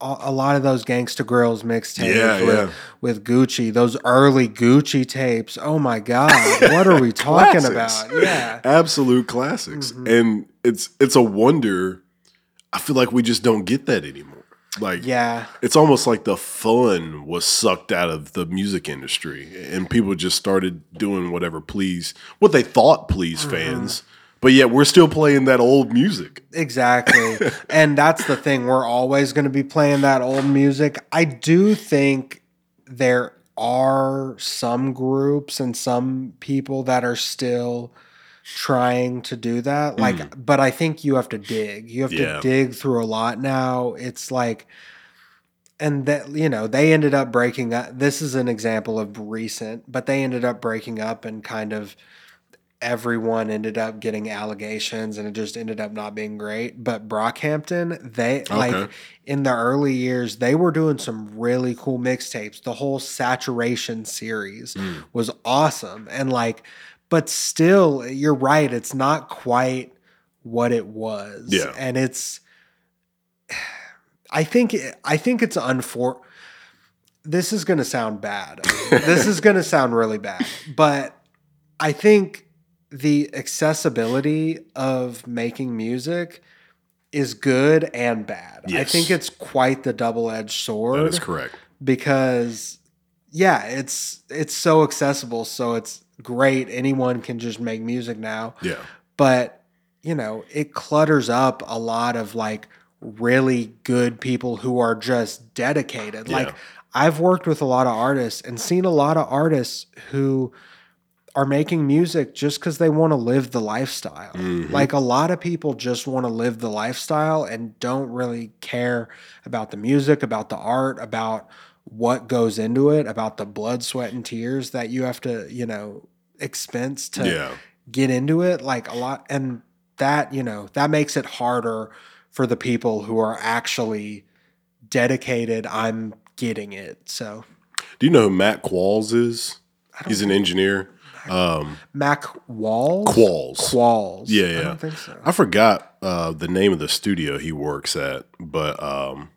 a, a lot of those Gangsta Grillz mixtapes Yeah, with, yeah. with Gucci, those early Gucci tapes. Oh my god, what are we talking about? Yeah. absolute classics Mm-hmm. and it's it's a wonder i feel like we just don't get that anymore like Yeah. it's almost like the fun was sucked out of the music industry and people just started doing whatever please what they thought please Mm-hmm. fans but yet we're still playing that old music Exactly. and that's the thing. We're always going to be playing that old music. I do think there are some groups and some people that are still trying to do that. Like, mm. but I think you have to dig. You have Yeah. to dig through a lot now. It's like, and that, you know, they ended up breaking up. This is an example of recent, but they ended up breaking up and kind of everyone ended up getting allegations and it just ended up not being great. But Brockhampton, they like in the early years, they were doing some really cool mixtapes. The whole saturation series mm. was awesome. And like, but still, you're right, it's not quite what it was. Yeah. And it's I think I think it's unfor this is going to sound bad. this is going to sound really bad, but I think the accessibility of making music is good and bad. I think it's quite the double-edged sword that is correct because yeah, it's it's so accessible, so it's great. Anyone can just make music now yeah but you know it clutters up a lot of like really good people who are just dedicated like Yeah. i've worked with a lot of artists and seen a lot of artists who are making music just because they want to live the lifestyle Mhm. like a lot of people just want to live the lifestyle and don't really care about the music about the art about what goes into it about the blood sweat and tears that you have to you know expense to yeah get into it like a lot and that you know that makes it harder for the people who are actually dedicated i'm getting it so do you know who matt qualls is He's an engineer. Um, Mac Walls. Qualls. Qualls. Yeah, I yeah. don't think so. I forgot uh, the name of the studio he works at, but um,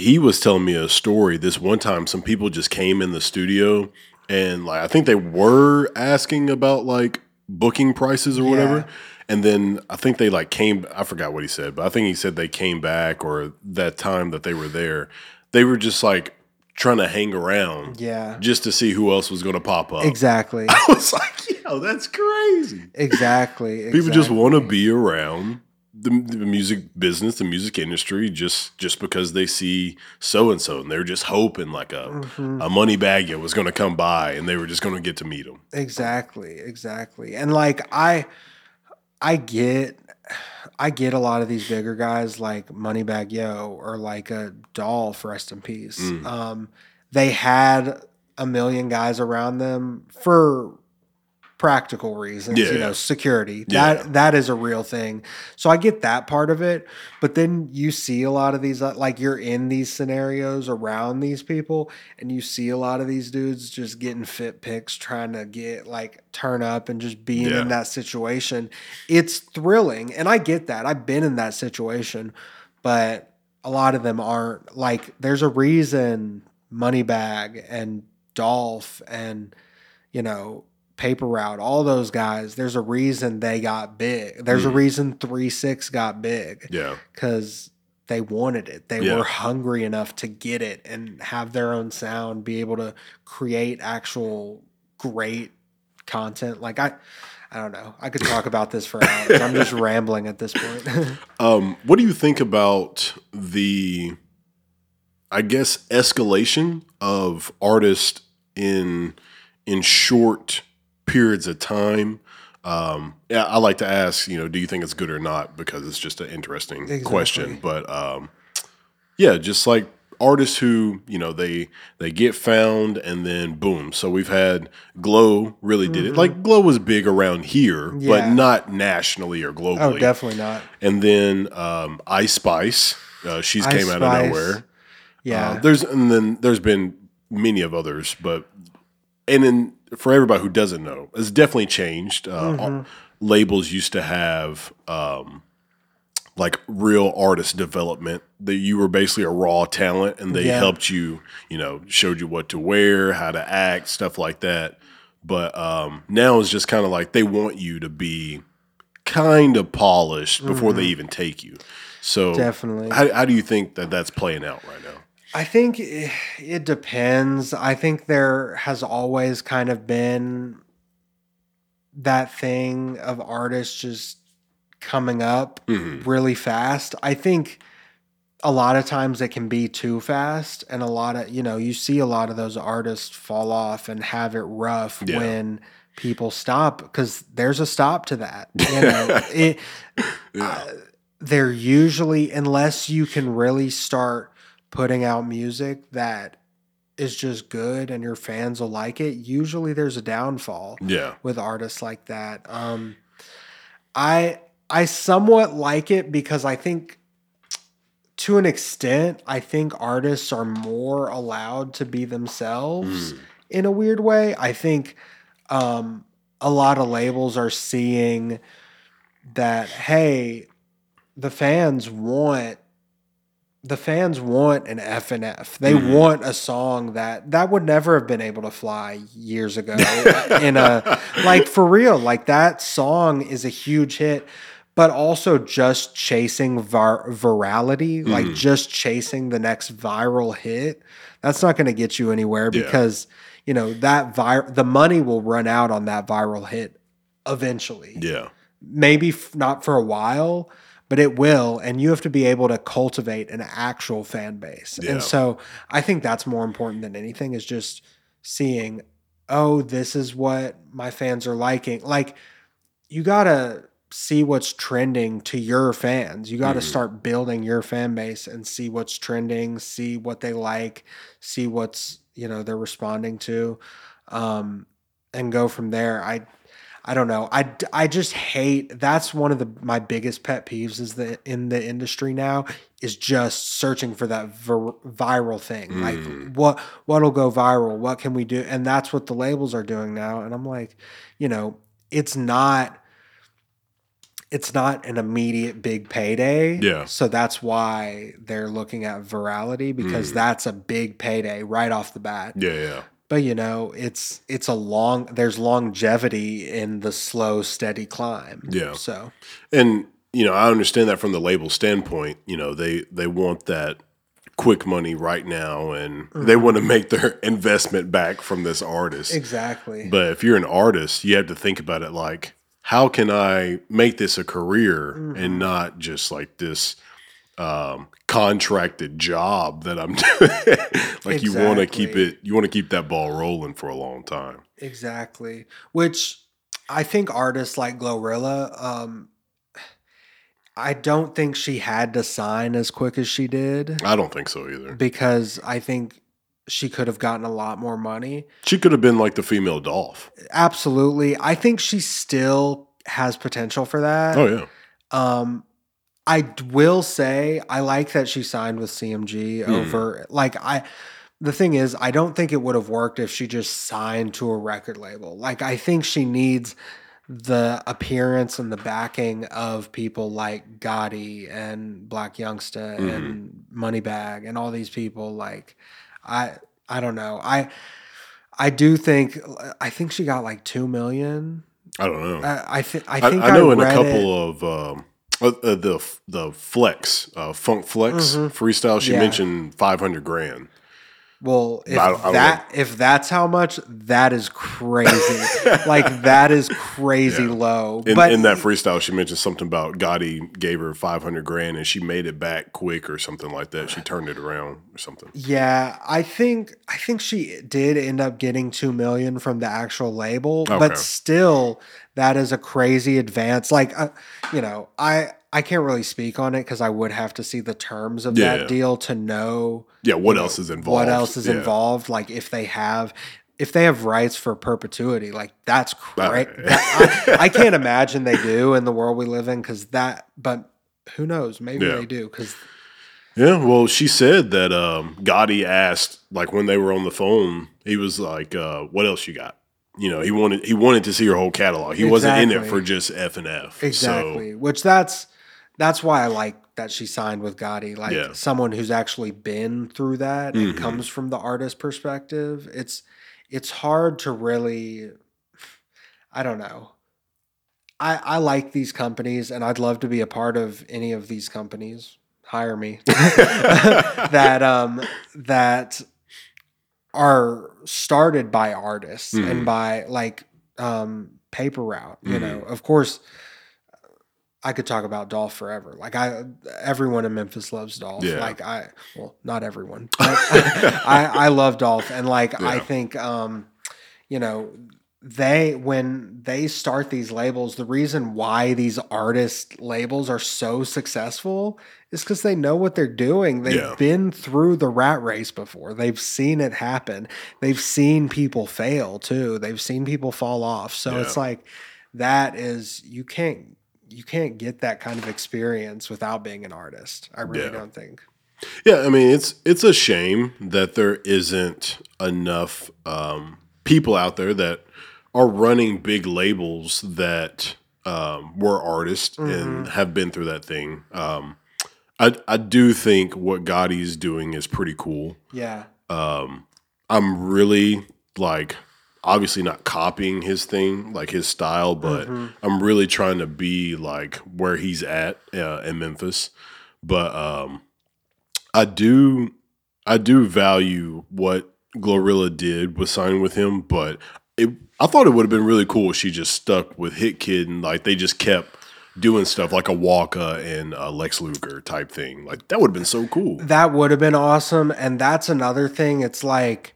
he was telling me a story. This one time, some people just came in the studio and like I think they were asking about like booking prices or whatever. Yeah. And then I think they like came. I forgot what he said, but I think he said they came back or that time that they were there, they were just like trying to hang around Yeah. just to see who else was going to pop up. Exactly. I was like, yo, that's crazy. exactly. People just want to be around the, the music business, the music industry, just just because they see so and so, and they're just hoping like a Mm-hmm. a money bagger was going to come by, and they were just going to get to meet him. Exactly, exactly. And like I I get I get a lot of these bigger guys like Moneybagg Yo or like a Dolph rest in peace. Mm. Um, they had a million guys around them for practical reasons, Yeah, you know, security. Yeah. That that is a real thing. So I get that part of it, but then you see a lot of these uh, like you're in these scenarios around these people and you see a lot of these dudes just getting fit picks trying to get like turn up and just being Yeah. in that situation. It's thrilling and I get that. I've been in that situation, but a lot of them aren't like there's a reason Moneybagg and Dolph and you know Paper Route, all those guys. There's a reason they got big. There's a Mhm. reason Three Six got big Yeah, because they wanted it. They Yeah. were hungry enough to get it and have their own sound, be able to create actual great content. Like I, I don't know. I could talk about this for hours. I'm just rambling at this point. Um, what do you think about the, I guess, escalation of artists in in short periods of time? Um, yeah, I like to ask, you know, do you think it's good or not? Because it's just an interesting Exactly. question. But um, yeah, just like artists who you know they they get found and then boom. So we've had Glow really did it. Like Glow was big around here, but Mm-hmm. Not nationally or globally. oh, definitely not. And then um, Ice Spice, uh, she's Ice came out Spice. of nowhere. Yeah. Uh, there's and then there's been many of others, but and then for everybody who doesn't know, it's definitely changed. Uh, Mm-hmm. labels used to have um, like real artist development that you were basically a raw talent and they Yeah. helped you, you know, showed you what to wear, how to act, stuff like that. But um, now it's just kind of like they want you to be kind of polished before they even take you. So Mm-hmm. Definitely. how, how do you think that that's playing out right now? I think it depends. I think there has always kind of been that thing of artists just coming up Mhm. really fast. I think a lot of times it can be too fast and a lot of, you know, you see a lot of those artists fall off and have it rough Yeah. when people stop cuz there's a stop to that. You know, it Yeah. they're usually unless you can really start putting out music that is just good and your fans will like it usually there's a downfall yeah. with artists like that um i i somewhat like it because i think to an extent i think artists are more allowed to be themselves Mm. in a weird way i think um a lot of labels are seeing that hey the fans want the fans want an F and F. They Mhm. want a song that that would never have been able to fly years ago in a like for real. Like that song is a huge hit, but also just chasing vir- virality, like Mhm. just chasing the next viral hit. That's not going to get you anywhere Yeah. because you know that vir- the money will run out on that viral hit eventually Yeah. maybe f- not for a while, but it will. And you have to be able to cultivate an actual fan base. Yeah. And so I think that's more important than anything is just seeing, oh, this is what my fans are liking. Like, you got to see what's trending to your fans. You got to Mhm. start building your fan base and see what's trending, see what they like, see what's, you know, they're responding to. Um, and go from there. I I don't know. I, I just hate that's one of the my biggest pet peeves is that in the industry now is just searching for that vir- viral thing. Mm. Like what what'll go viral? What can we do? And that's what the labels are doing now. And I'm like, you know, it's not it's not an immediate big payday. Yeah. So that's why they're looking at virality because Mm. that's a big payday right off the bat. Yeah, yeah. But you know, it's it's a long there's longevity in the slow steady climb. Yeah. So And you know, I understand that from the label standpoint. You know, they they want that quick money right now, and they mm-hmm. want to make their investment back from this artist. exactly. But if you're an artist, you have to think about it like, how can I make this a career and mm-hmm. not just like this um, contracted job that I'm doing? like you want to keep it, you want to keep that ball rolling for a long time. Exactly. Which I think artists like Glorilla, um, I don't think she had to sign as quick as she did I don't think so either. because I think she could have gotten a lot more money. She could have been like the female Dolph. Absolutely. I think she still has potential for that. Oh yeah, Um, I will say I like that she signed with CMG Hmm. over like I. The thing is, I don't think it would have worked if she just signed to a record label. Like I think she needs the appearance and the backing of people like Gotti and Blac Youngsta Mhm. and Moneybagg and all these people. Like I, I don't know. I, I do think I think she got like two million. I don't know. I, I think I I, think I know in a couple it. of um, uh, uh, the the flex uh, funk flex Mhm. freestyle. She Yeah. mentioned five hundred grand. Well, if I don't- I don't that if that's how much, that is crazy. like that is crazy Yeah. low. In, but in that freestyle, she mentioned something about Gotti gave her five hundred grand and she made it back quick or something like that. She turned it around or something. yeah, I think I think she did end up getting two million from the actual label, Okay. but still, that is a crazy advance. Like, uh, you know, I I can't really speak on it because I would have to see the terms of Yeah. that deal to know Yeah, what else is involved? what else is Yeah. involved like if they have if they have rights for perpetuity like that's great Right. I, I can't imagine they do in the world we live in because that but who knows maybe Yeah. they do because Yeah, well, she said that um, Gotti asked, like when they were on the phone, he was like, uh, "What else you got?" You know, he wanted he wanted to see her whole catalog. He wasn't in it for just F and F. exactly which that's that's why i like that she signed with gotti like Yeah. someone who's actually been through that and Mhm. comes from the artist perspective it's it's hard to really i don't know I, I like these companies and I'd love to be a part of any of these companies. Hire me. that um that are started by artists Mhm. and by like um paper route, you Mhm. know. Of course I could talk about Dolph forever. Like I everyone in Memphis loves Dolph. Yeah. Like I well, not everyone. But I I love Dolph and like I think um you know they when they start these labels the reason why these artist labels are so successful is because they know what they're doing. They've Yeah. been through the rat race before. They've seen it happen. They've seen people fail too. They've seen people fall off. So it's like that is you can't you can't get that kind of experience without being an artist. I really Yeah. don't think. Yeah, I mean it's it's a shame that there isn't enough um, people out there that are running big labels that um, were artists and have been through that thing. Um, I I do think what Gotti's doing is pretty cool. yeah Um, I'm really like obviously not copying his thing, like his style, but Mhm. I'm really trying to be like where he's at uh, in Memphis. But um, I do, I do value what Glorilla did with signing with him. But it, I thought it would have been really cool if she just stuck with Hitkidd and like they just kept doing stuff like a Waka and uh, Lex Luger type thing. Like that would have been so cool. That would have been awesome. And that's another thing. It's like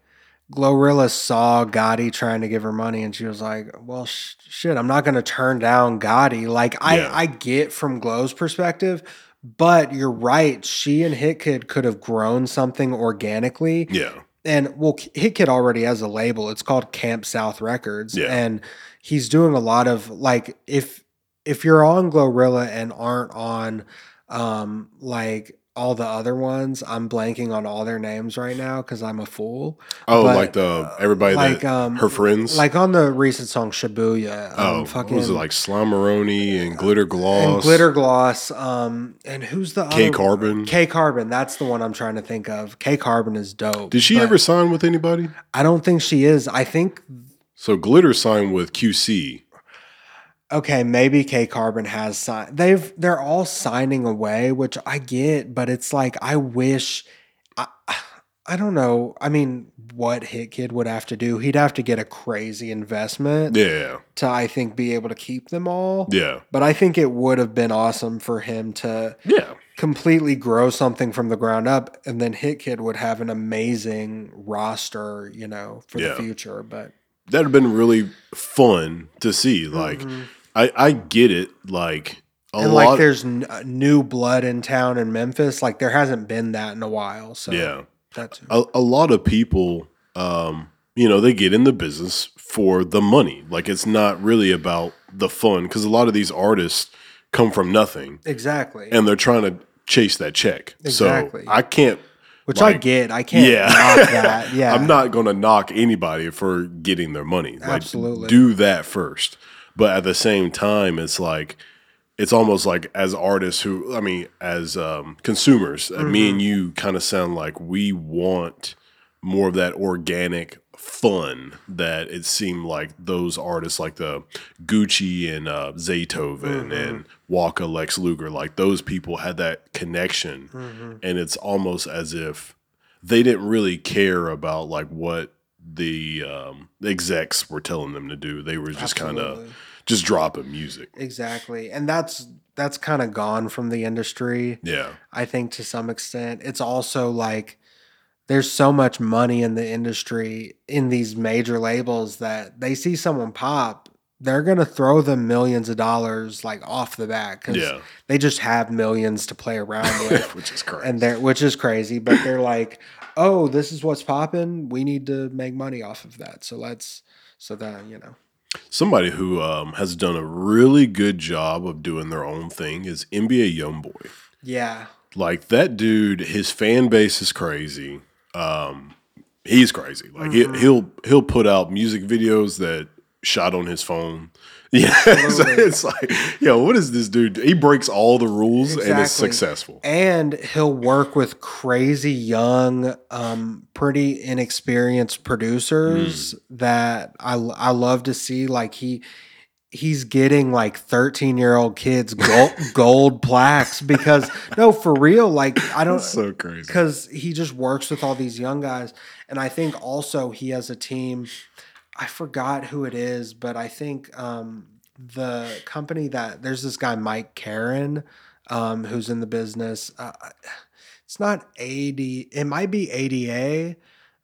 Glorilla saw Gotti trying to give her money, and she was like, "Well, sh- shit, I'm not going to turn down Gotti." Like, I Yeah. I get from Glow's perspective, but you're right. She and Hitkidd could have grown something organically. Yeah, And well, Hitkidd already has a label. It's called Camp South Records, Yeah. and he's doing a lot of like if if you're on Glorilla and aren't on um like all the other ones, I'm blanking on all their names right now because I'm a fool. Oh, But, like the everybody like that um her friends. like on the recent song Shibuya. Um, oh, fucking was it like Slimeroni and Glitter Gloss and glitter gloss. Um, and who's the K Carbon? K Carbon. That's the one I'm trying to think of. K Carbon is dope. Did she ever sign with anybody? I don't think she is. I think So Glitter signed with QC. Okay, maybe K Carbon has signed. They've they're all signing away, which I get, but it's like I wish. I I don't know. I mean, what Hitkidd would have to do? He'd have to get a crazy investment Yeah, to, I think, be able to keep them all. yeah, But I think it would have been awesome for him to yeah. completely grow something from the ground up, and then Hitkidd would have an amazing roster, you know, for Yeah. the future. But That'd have been really fun to see. Like, I I get it. Like a and lot. like, there's n- uh, new blood in town in Memphis. Like there hasn't been that in a while. So yeah. that's a, a lot of people um you know they get in the business for the money like it's not really about the fun because a lot of these artists come from nothing exactly and they're trying to chase that check Exactly. so i can't which I get. I can't yeah. knock that. Yeah, i'm not going to knock anybody for getting their money like Absolutely. do that first but at the same time it's like it's almost like as artists who i mean as um, consumers uh, me Mm-hmm. and you kind of sound like we want more of that organic fun that it seemed like those artists like the gucci and uh, zaytoven Mm-hmm. and waka lex luger like those people had that connection Mm-hmm. and it's almost as if they didn't really care about like what the um, execs were telling them to do they were just kind of just dropping music exactly, and that's that's kind of gone from the industry. yeah I think to some extent. It's also like there's so much money in the industry in these major labels that they see someone pop, they're gonna throw them millions of dollars like off the bat because Yeah. they just have millions to play around with, which is crazy and they're which is crazy. But they're like, oh, this is what's popping. We need to make money off of that. So let's so that you know. somebody who um, has done a really good job of doing their own thing is nba youngboy Yeah, like that dude his fan base is crazy um he's crazy. Like Mm-hmm. he, he'll he'll put out music videos that shot on his phone. Yeah so it's like yo what is this dude? He breaks all the rules and Exactly. is successful. And he'll work with crazy young um pretty inexperienced producers that I I love to see. Like he he's getting like 13 year old kids gold, gold plaques because no for real like I don't That's so crazy. because he just works with all these young guys and i think also he has a team i forgot who it is but i think um, the company that there's this guy mike karen um, who's in the business uh, it's not ad it might be ada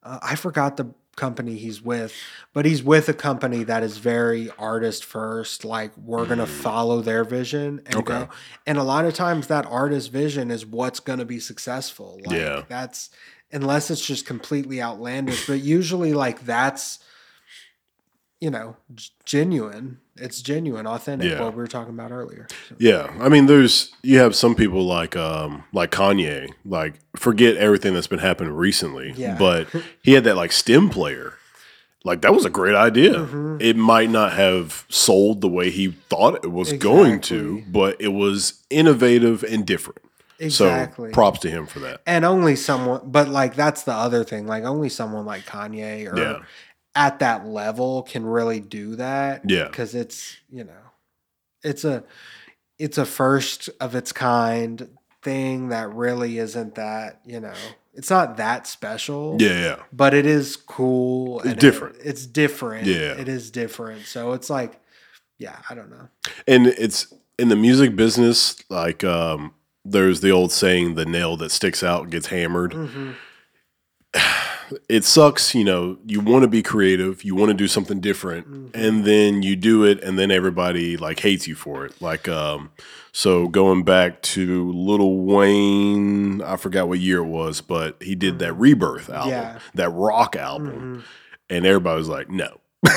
uh, i forgot the company he's with but he's with a company that is very artist first like we're gonna follow their vision and Okay. go and a lot of times that artist vision is what's gonna be successful like Yeah. that's unless it's just completely outlandish but usually like that's you know genuine it's genuine authentic Yeah. what we were talking about earlier So- Yeah, I mean, there's you have some people like um like Kanye, like forget everything that's been happening recently, Yeah. but he had that like stem player, like that was a great idea. Mm-hmm. It might not have sold the way he thought it was going to, but it was innovative and different. exactly So props to him for that. and only someone but like that's the other thing like only someone like kanye or Yeah. At that level can really do that Yeah. because it's you know it's a it's a first of its kind thing that really isn't that you know it's not that special Yeah, yeah, but it is cool It's and it- different. it's different Yeah. it is different so it's like yeah i don't know and it's in the music business. Like, um, there's the old saying, "The nail that sticks out gets hammered." Mm-hmm. it sucks, you know, you want to be creative, you want to do something different, Mm-hmm. and then you do it and then everybody like hates you for it. Like um so going back to Lil Wayne, I forgot what year it was, but he did that Rebirth album, Mm-hmm. Yeah. that rock album, Mhm. and everybody was like, "No."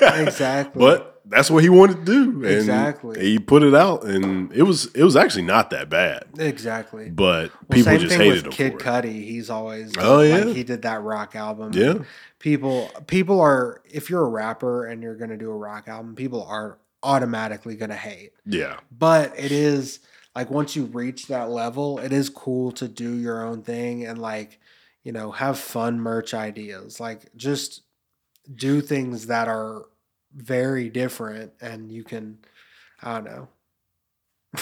exactly But that's what he wanted to do. And Exactly. He put it out, and it was it was actually not that bad. exactly. But Well, people same just thing hated with him Kid for it. Cudi. He's always Oh, yeah. like he did that rock album. Yeah. people people are if you're a rapper and you're gonna do a rock album, people are automatically gonna hate. Yeah, But it is like once you reach that level, it is cool to do your own thing and like you know have fun merch ideas. Like just do things that are very different and you can I don't know.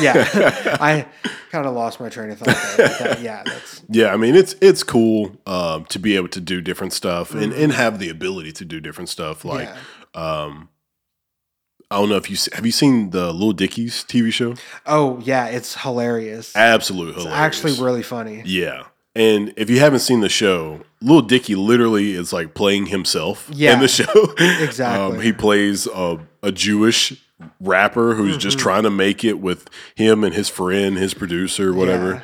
yeah, I kind of lost my train of thought that- yeah, that's yeah. I mean, it's it's cool um, to be able to do different stuff and, Mhm. and have the ability to do different stuff. Like, yeah. um, I don't know if you have you seen the Lil Dicky's TV show? Oh yeah, it's hilarious. Absolute It's hilarious. actually really funny. Yeah. And if you haven't seen the show, Lil Dicky literally is like playing himself Yeah, in the show. exactly. Um, he plays a, a Jewish rapper who's just Mhm. trying to make it with him and his friend, his producer, whatever. Yeah.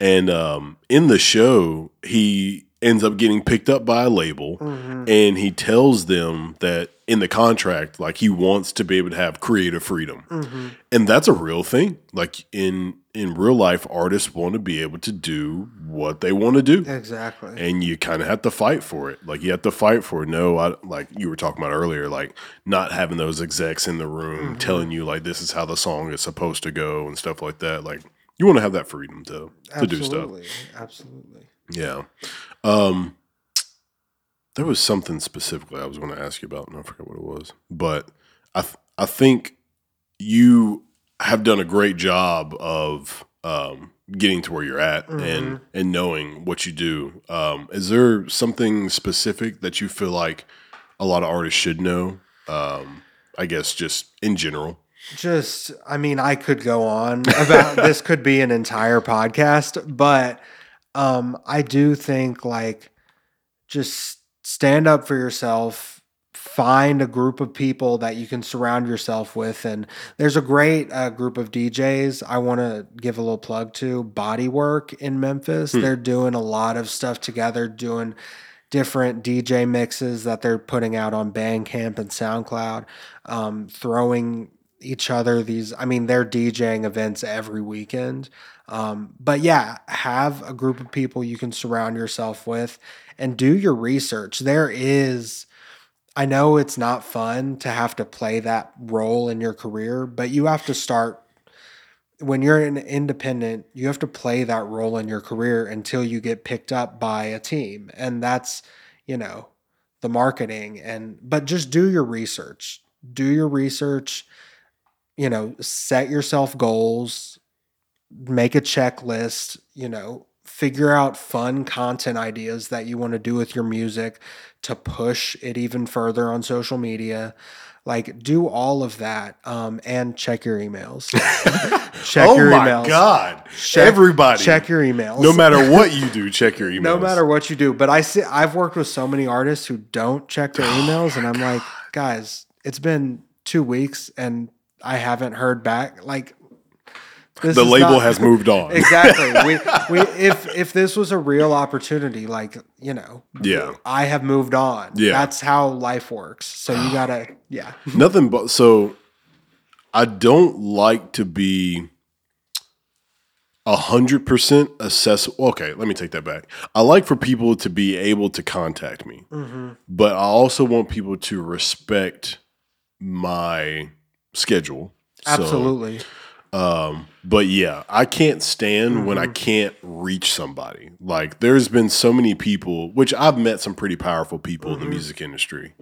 And um, in the show, he ends up getting picked up by a label Mhm. and he tells them that in the contract, like he wants to be able to have creative freedom Mhm. and that's a real thing like in in real life artists want to be able to do what they want to do Exactly. and you kind of have to fight for it like you have to fight for it no I, like you were talking about earlier like not having those execs in the room Mhm. telling you like this is how the song is supposed to go and stuff like that like you want to have that freedom to to do stuff Absolutely. Yeah um there was something specifically i was going to ask you about and i forgot what it was but i th- i think you have done a great job of um, getting to where you're at and Mhm. and knowing what you do. Um, is there something specific that you feel like a lot of artists should know? Um, I guess just in general. Just, I mean, I could go on about this, could be an entire podcast, but um, I do think like just stand up for yourself, find a group of people that you can surround yourself with. And there's a great uh, group of DJs I want to give a little plug to Bodywork in Memphis. Hmm. They're doing a lot of stuff together, doing different DJ mixes that they're putting out on Bandcamp and SoundCloud, um, throwing each other these. I mean, they're DJing events every weekend. Um, but yeah, have a group of people you can surround yourself with and do your research. There is, I know it's not fun to have to play that role in your career, but you have to start when you're an independent, you have to play that role in your career until you get picked up by a team. And that's, you know, the marketing and but just do your research. Do your research, you know, set yourself goals, make a checklist, you know, figure out fun content ideas that you want to do with your music to push it even further on social media. Like do all of that um, and check your emails. check oh your my emails. god! Check- Everybody, Check your emails. no matter what you do, check your emails. no matter what you do. But I see I've worked with so many artists who don't check their Oh emails, and I'm like, guys, it's been two weeks and I haven't heard back. Like this the label not- has moved on. exactly. We we if if this was a real opportunity, like you know, Yeah. I have moved on. Yeah. that's how life works. So you gotta, yeah, Nothing but so I don't like to be a hundred percent accessible. Okay, let me take that back. I like for people to be able to contact me, Mm-hmm. but I also want people to respect my schedule. So, absolutely. Um, but yeah, I can't stand when I mm-hmm. can't reach somebody. Like there's been so many people, which I've met some pretty powerful people in the mm-hmm. music industry.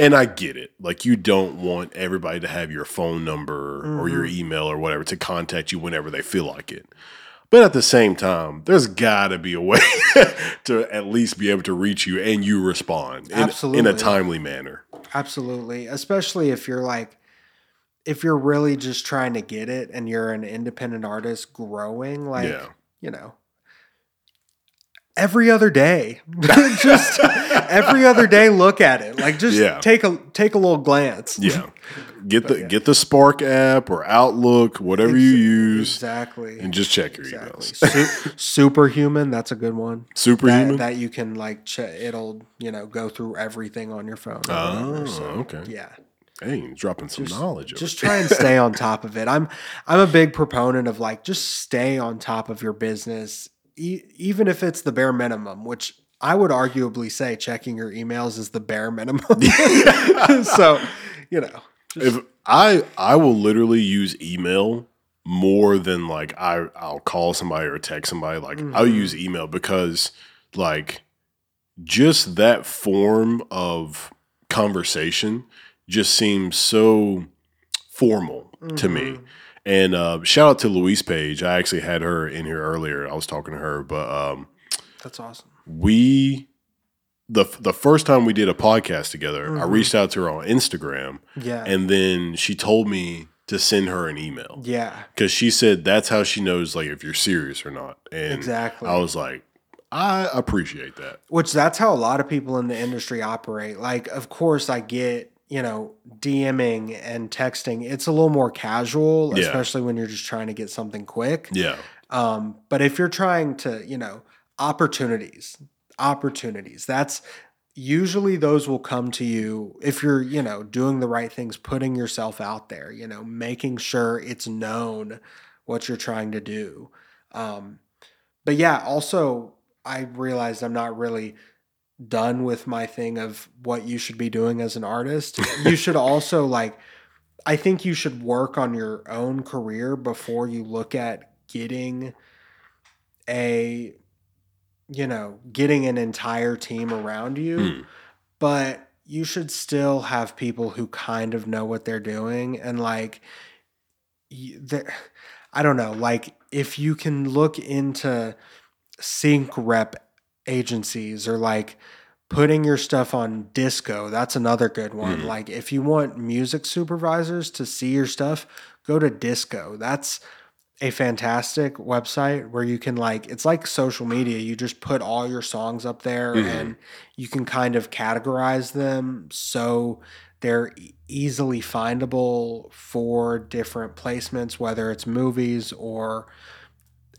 And I get it. Like you don't want everybody to have your phone number or your mm-hmm. email or whatever to contact you whenever they feel like it. But at the same time, there's got to be a way to at least be able to reach you and you respond in, in a timely manner. Absolutely. Especially if you're like, if you're really just trying to get it and you're an independent artist growing, like, Yeah. you know, every other day, just every other day, look at it. Like, just Yeah. take a take a little glance. Yeah. Get the yeah. get the Spark app or Outlook, whatever you use, Exactly. and just check your Exactly. emails. Su- superhuman. That's a good one. Superhuman. That, that you can like, ch- it'll you know go through everything on your phone. Oh, whatever. So, oh, okay. Yeah. Dang, dropping some knowledge. over just try and stay on top of it. I'm I'm a big proponent of like just stay on top of your business, e- even if it's the bare minimum, which I would arguably say checking your emails is the bare minimum. so, you know, if I I will literally use email more than like I I'll call somebody or text somebody. Like I'll Mhm. use email because like just that form of conversation just seems so formal to me. Mhm. And uh, shout out to Louise Page. I actually had her in here earlier. I was talking to her, but um, that's awesome. we the the first time we did a podcast together, I Mhm. reached out to her on Instagram, Yeah. and then she told me to send her an email yeah. because she said that's how she knows like if you're serious or not. And Exactly. I was like, I appreciate that. Which that's how a lot of people in the industry operate. Like, of course, I get, you know, DMing and texting. It's a little more casual, Yeah. especially when you're just trying to get something quick. Yeah, Um, but if you're trying to, you know, opportunities, opportunities, that's usually those will come to you if you're, you know, doing the right things, putting yourself out there, you know, making sure it's known what you're trying to do. Um, but yeah, also, I realized I'm not really done with my thing of what you should be doing as an artist. you should also like I think you should work on your own career before you look at getting a you know, getting an entire team around you. Hmm. But you should still have people who kind of know what they're doing and like I don't know, like if you can look into sync rep agencies or like putting your stuff on disco that's another good one Mhm. like if you want music supervisors to see your stuff go to disco that's a fantastic website where you can like it's like social media you just put all your songs up there Mhm. and you can kind of categorize them so they're easily findable for different placements whether it's movies or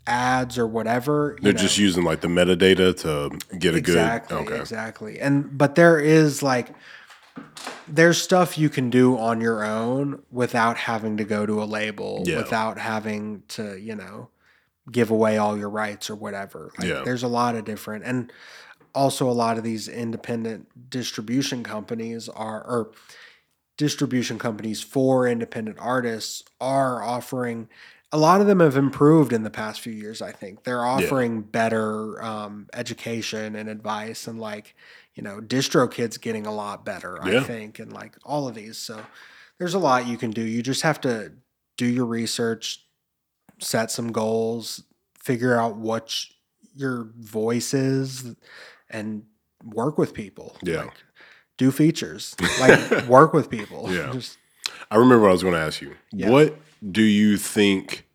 ads or whatever. They're know. just using like the metadata to get a exactly good. Okay, exactly and but there is like there's stuff you can do on your own without having to go to a label Yeah. without having to you know give away all your rights or whatever like, Yeah. there's a lot of different and also a lot of these independent distribution companies are or distribution companies for independent artists are offering a lot of them have improved in the past few years i think they're offering better um, education and advice and like you know DistroKid's getting a lot better i think and like all of these so there's a lot you can do you just have to do your research set some goals figure out what sh- your voice is and work with people Yeah. like, do features like work with people Yeah. just I remember what I was going to ask you. Yeah. What do you think?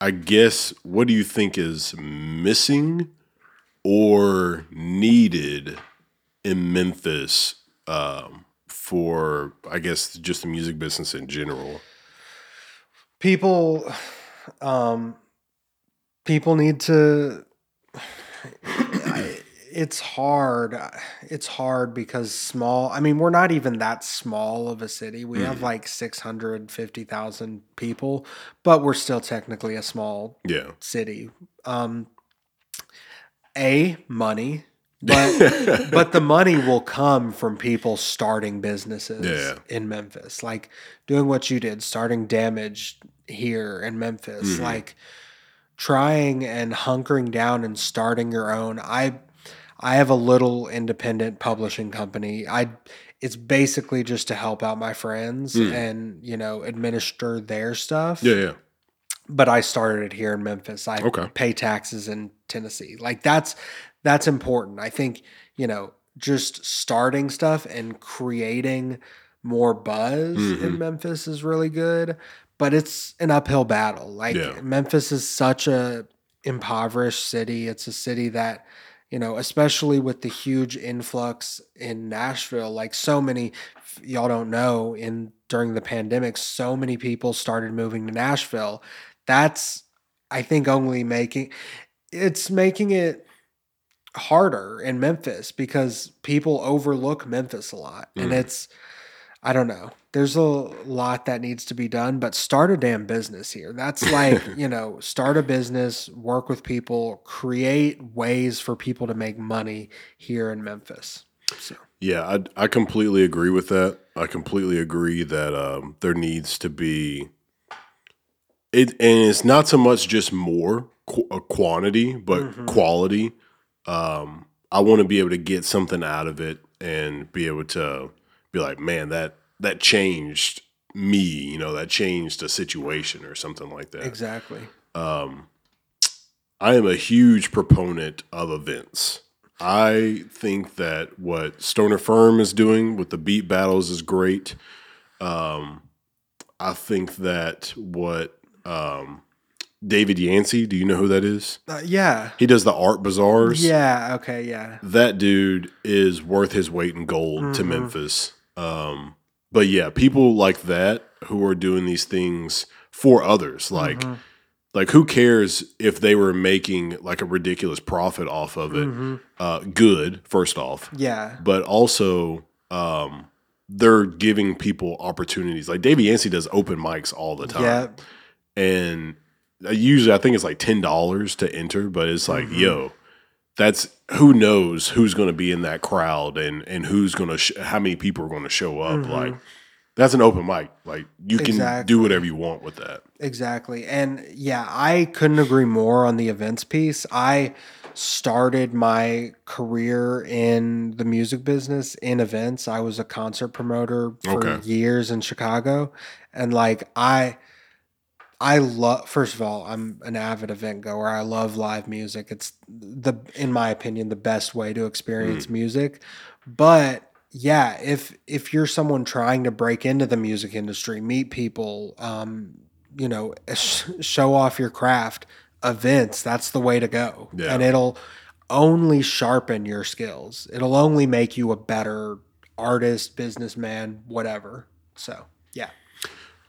I guess what do you think is missing or needed in Memphis um, for I guess just the music business in general? people um people need to it's hard it's hard because small i mean we're not even that small of a city we have Mhm. like 650,000 people but we're still technically a small Yeah, city um a money but but the money will come from people starting businesses Yeah. in Memphis, like doing what you did, starting damage here in Memphis, Mhm. like trying and hunkering down and starting your own. I I have a little independent publishing company. I it's basically just to help out my friends Mm. and you know administer their stuff yeah, yeah. but I started it here in Memphis. I Okay. pay taxes in Tennessee. Like that's that's important. I think, you know, just starting stuff and creating more buzz Mhm. in Memphis is really good, but it's an uphill battle. Like Yeah. Memphis is such a impoverished city. It's a city that you know, especially with the huge influx in Nashville, like so many y'all don't know in during the pandemic, so many people started moving to Nashville. That's I think only making it's making it harder in Memphis because people overlook Memphis a lot. And Mhm. it's I don't know. There's a lot that needs to be done, but start a damn business here. That's like, you know, start a business, work with people, create ways for people to make money here in Memphis. So, Yeah, I, I completely agree with that. I completely agree that um, there needs to be it, and it's not so much just more qu- uh, quantity, but quality. Um, I want to be able to get something out of it and be able to be like, man, that that changed me. You know, that changed a situation or something like that. exactly. Um, I am a huge proponent of events. I think that what Stoner Firm is doing with the beat battles is great. Um, I think that what um, David Yancey, do you know who that is? Uh, yeah. He does the art bazaars. Yeah. Okay. Yeah. That dude is worth his weight in gold to Memphis. Um, but yeah, people like that who are doing these things for others, like like who cares if they were making like a ridiculous profit off of it? Uh, good, first off, Yeah. but also um, they're giving people opportunities. Like Davey Yancey does open mics all the time Yeah. and uh, usually I think it's like ten dollars to enter, but it's like, yo, that's who knows who's going to be in that crowd and and who's going to sh- how many people are going to show up. Mm-hmm. Like that's an open mic. Like you can Exactly. do whatever you want with that. Exactly. And yeah, I couldn't agree more on the events piece. I started my career in the music business in events. I was a concert promoter for Okay. years in Chicago. And like I I love first of all, I'm an avid event goer. I love live music. It's the in my opinion the best way to experience music. But yeah, if if you're someone trying to break into the music industry, meet people, um, you know, sh- show off your craft, events, that's the way to go. Yeah. And it'll only sharpen your skills. It'll only make you a better artist, businessman, whatever. So.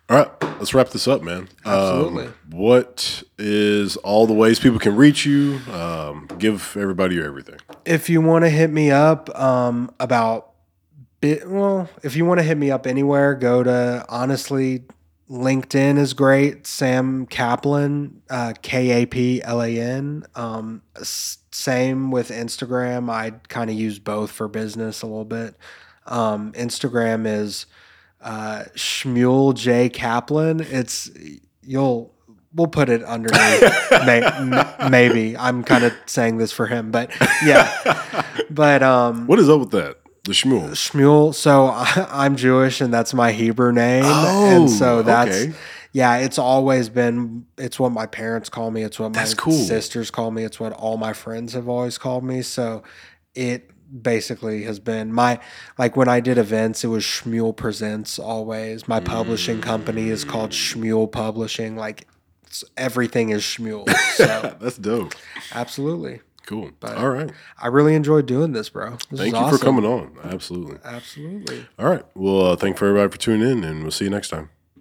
All right, let's wrap this up, man. Absolutely. Um, what is all the ways people can reach you? Um, give everybody your everything. if you want to hit me up um, about bit well if you want to hit me up anywhere go to honestly linkedin is great sam kaplan uh, k-a-p-l-a-n um, same with instagram i kind of use both for business a little bit um, instagram is uh, shmuel j kaplan it's you'll we'll put it underneath may, m- maybe i'm kind of saying this for him but yeah but um What is up with that? The Shmuel. Shmuel. So I, I'm Jewish, and that's my Hebrew name, Oh, and so that's okay. yeah. It's always been. It's what my parents call me. It's what my cool. sisters call me. It's what all my friends have always called me. So it basically has been my like when I did events, it was Shmuel Presents always. My publishing company is called Shmuel Publishing. Like everything is Shmuel. So That's dope. absolutely, Cool. all right. I really enjoyed doing this, bro. This Thank you awesome. for coming on. Absolutely. Absolutely. All right. Well, uh, thank for everybody for tuning in, and we'll see you next time.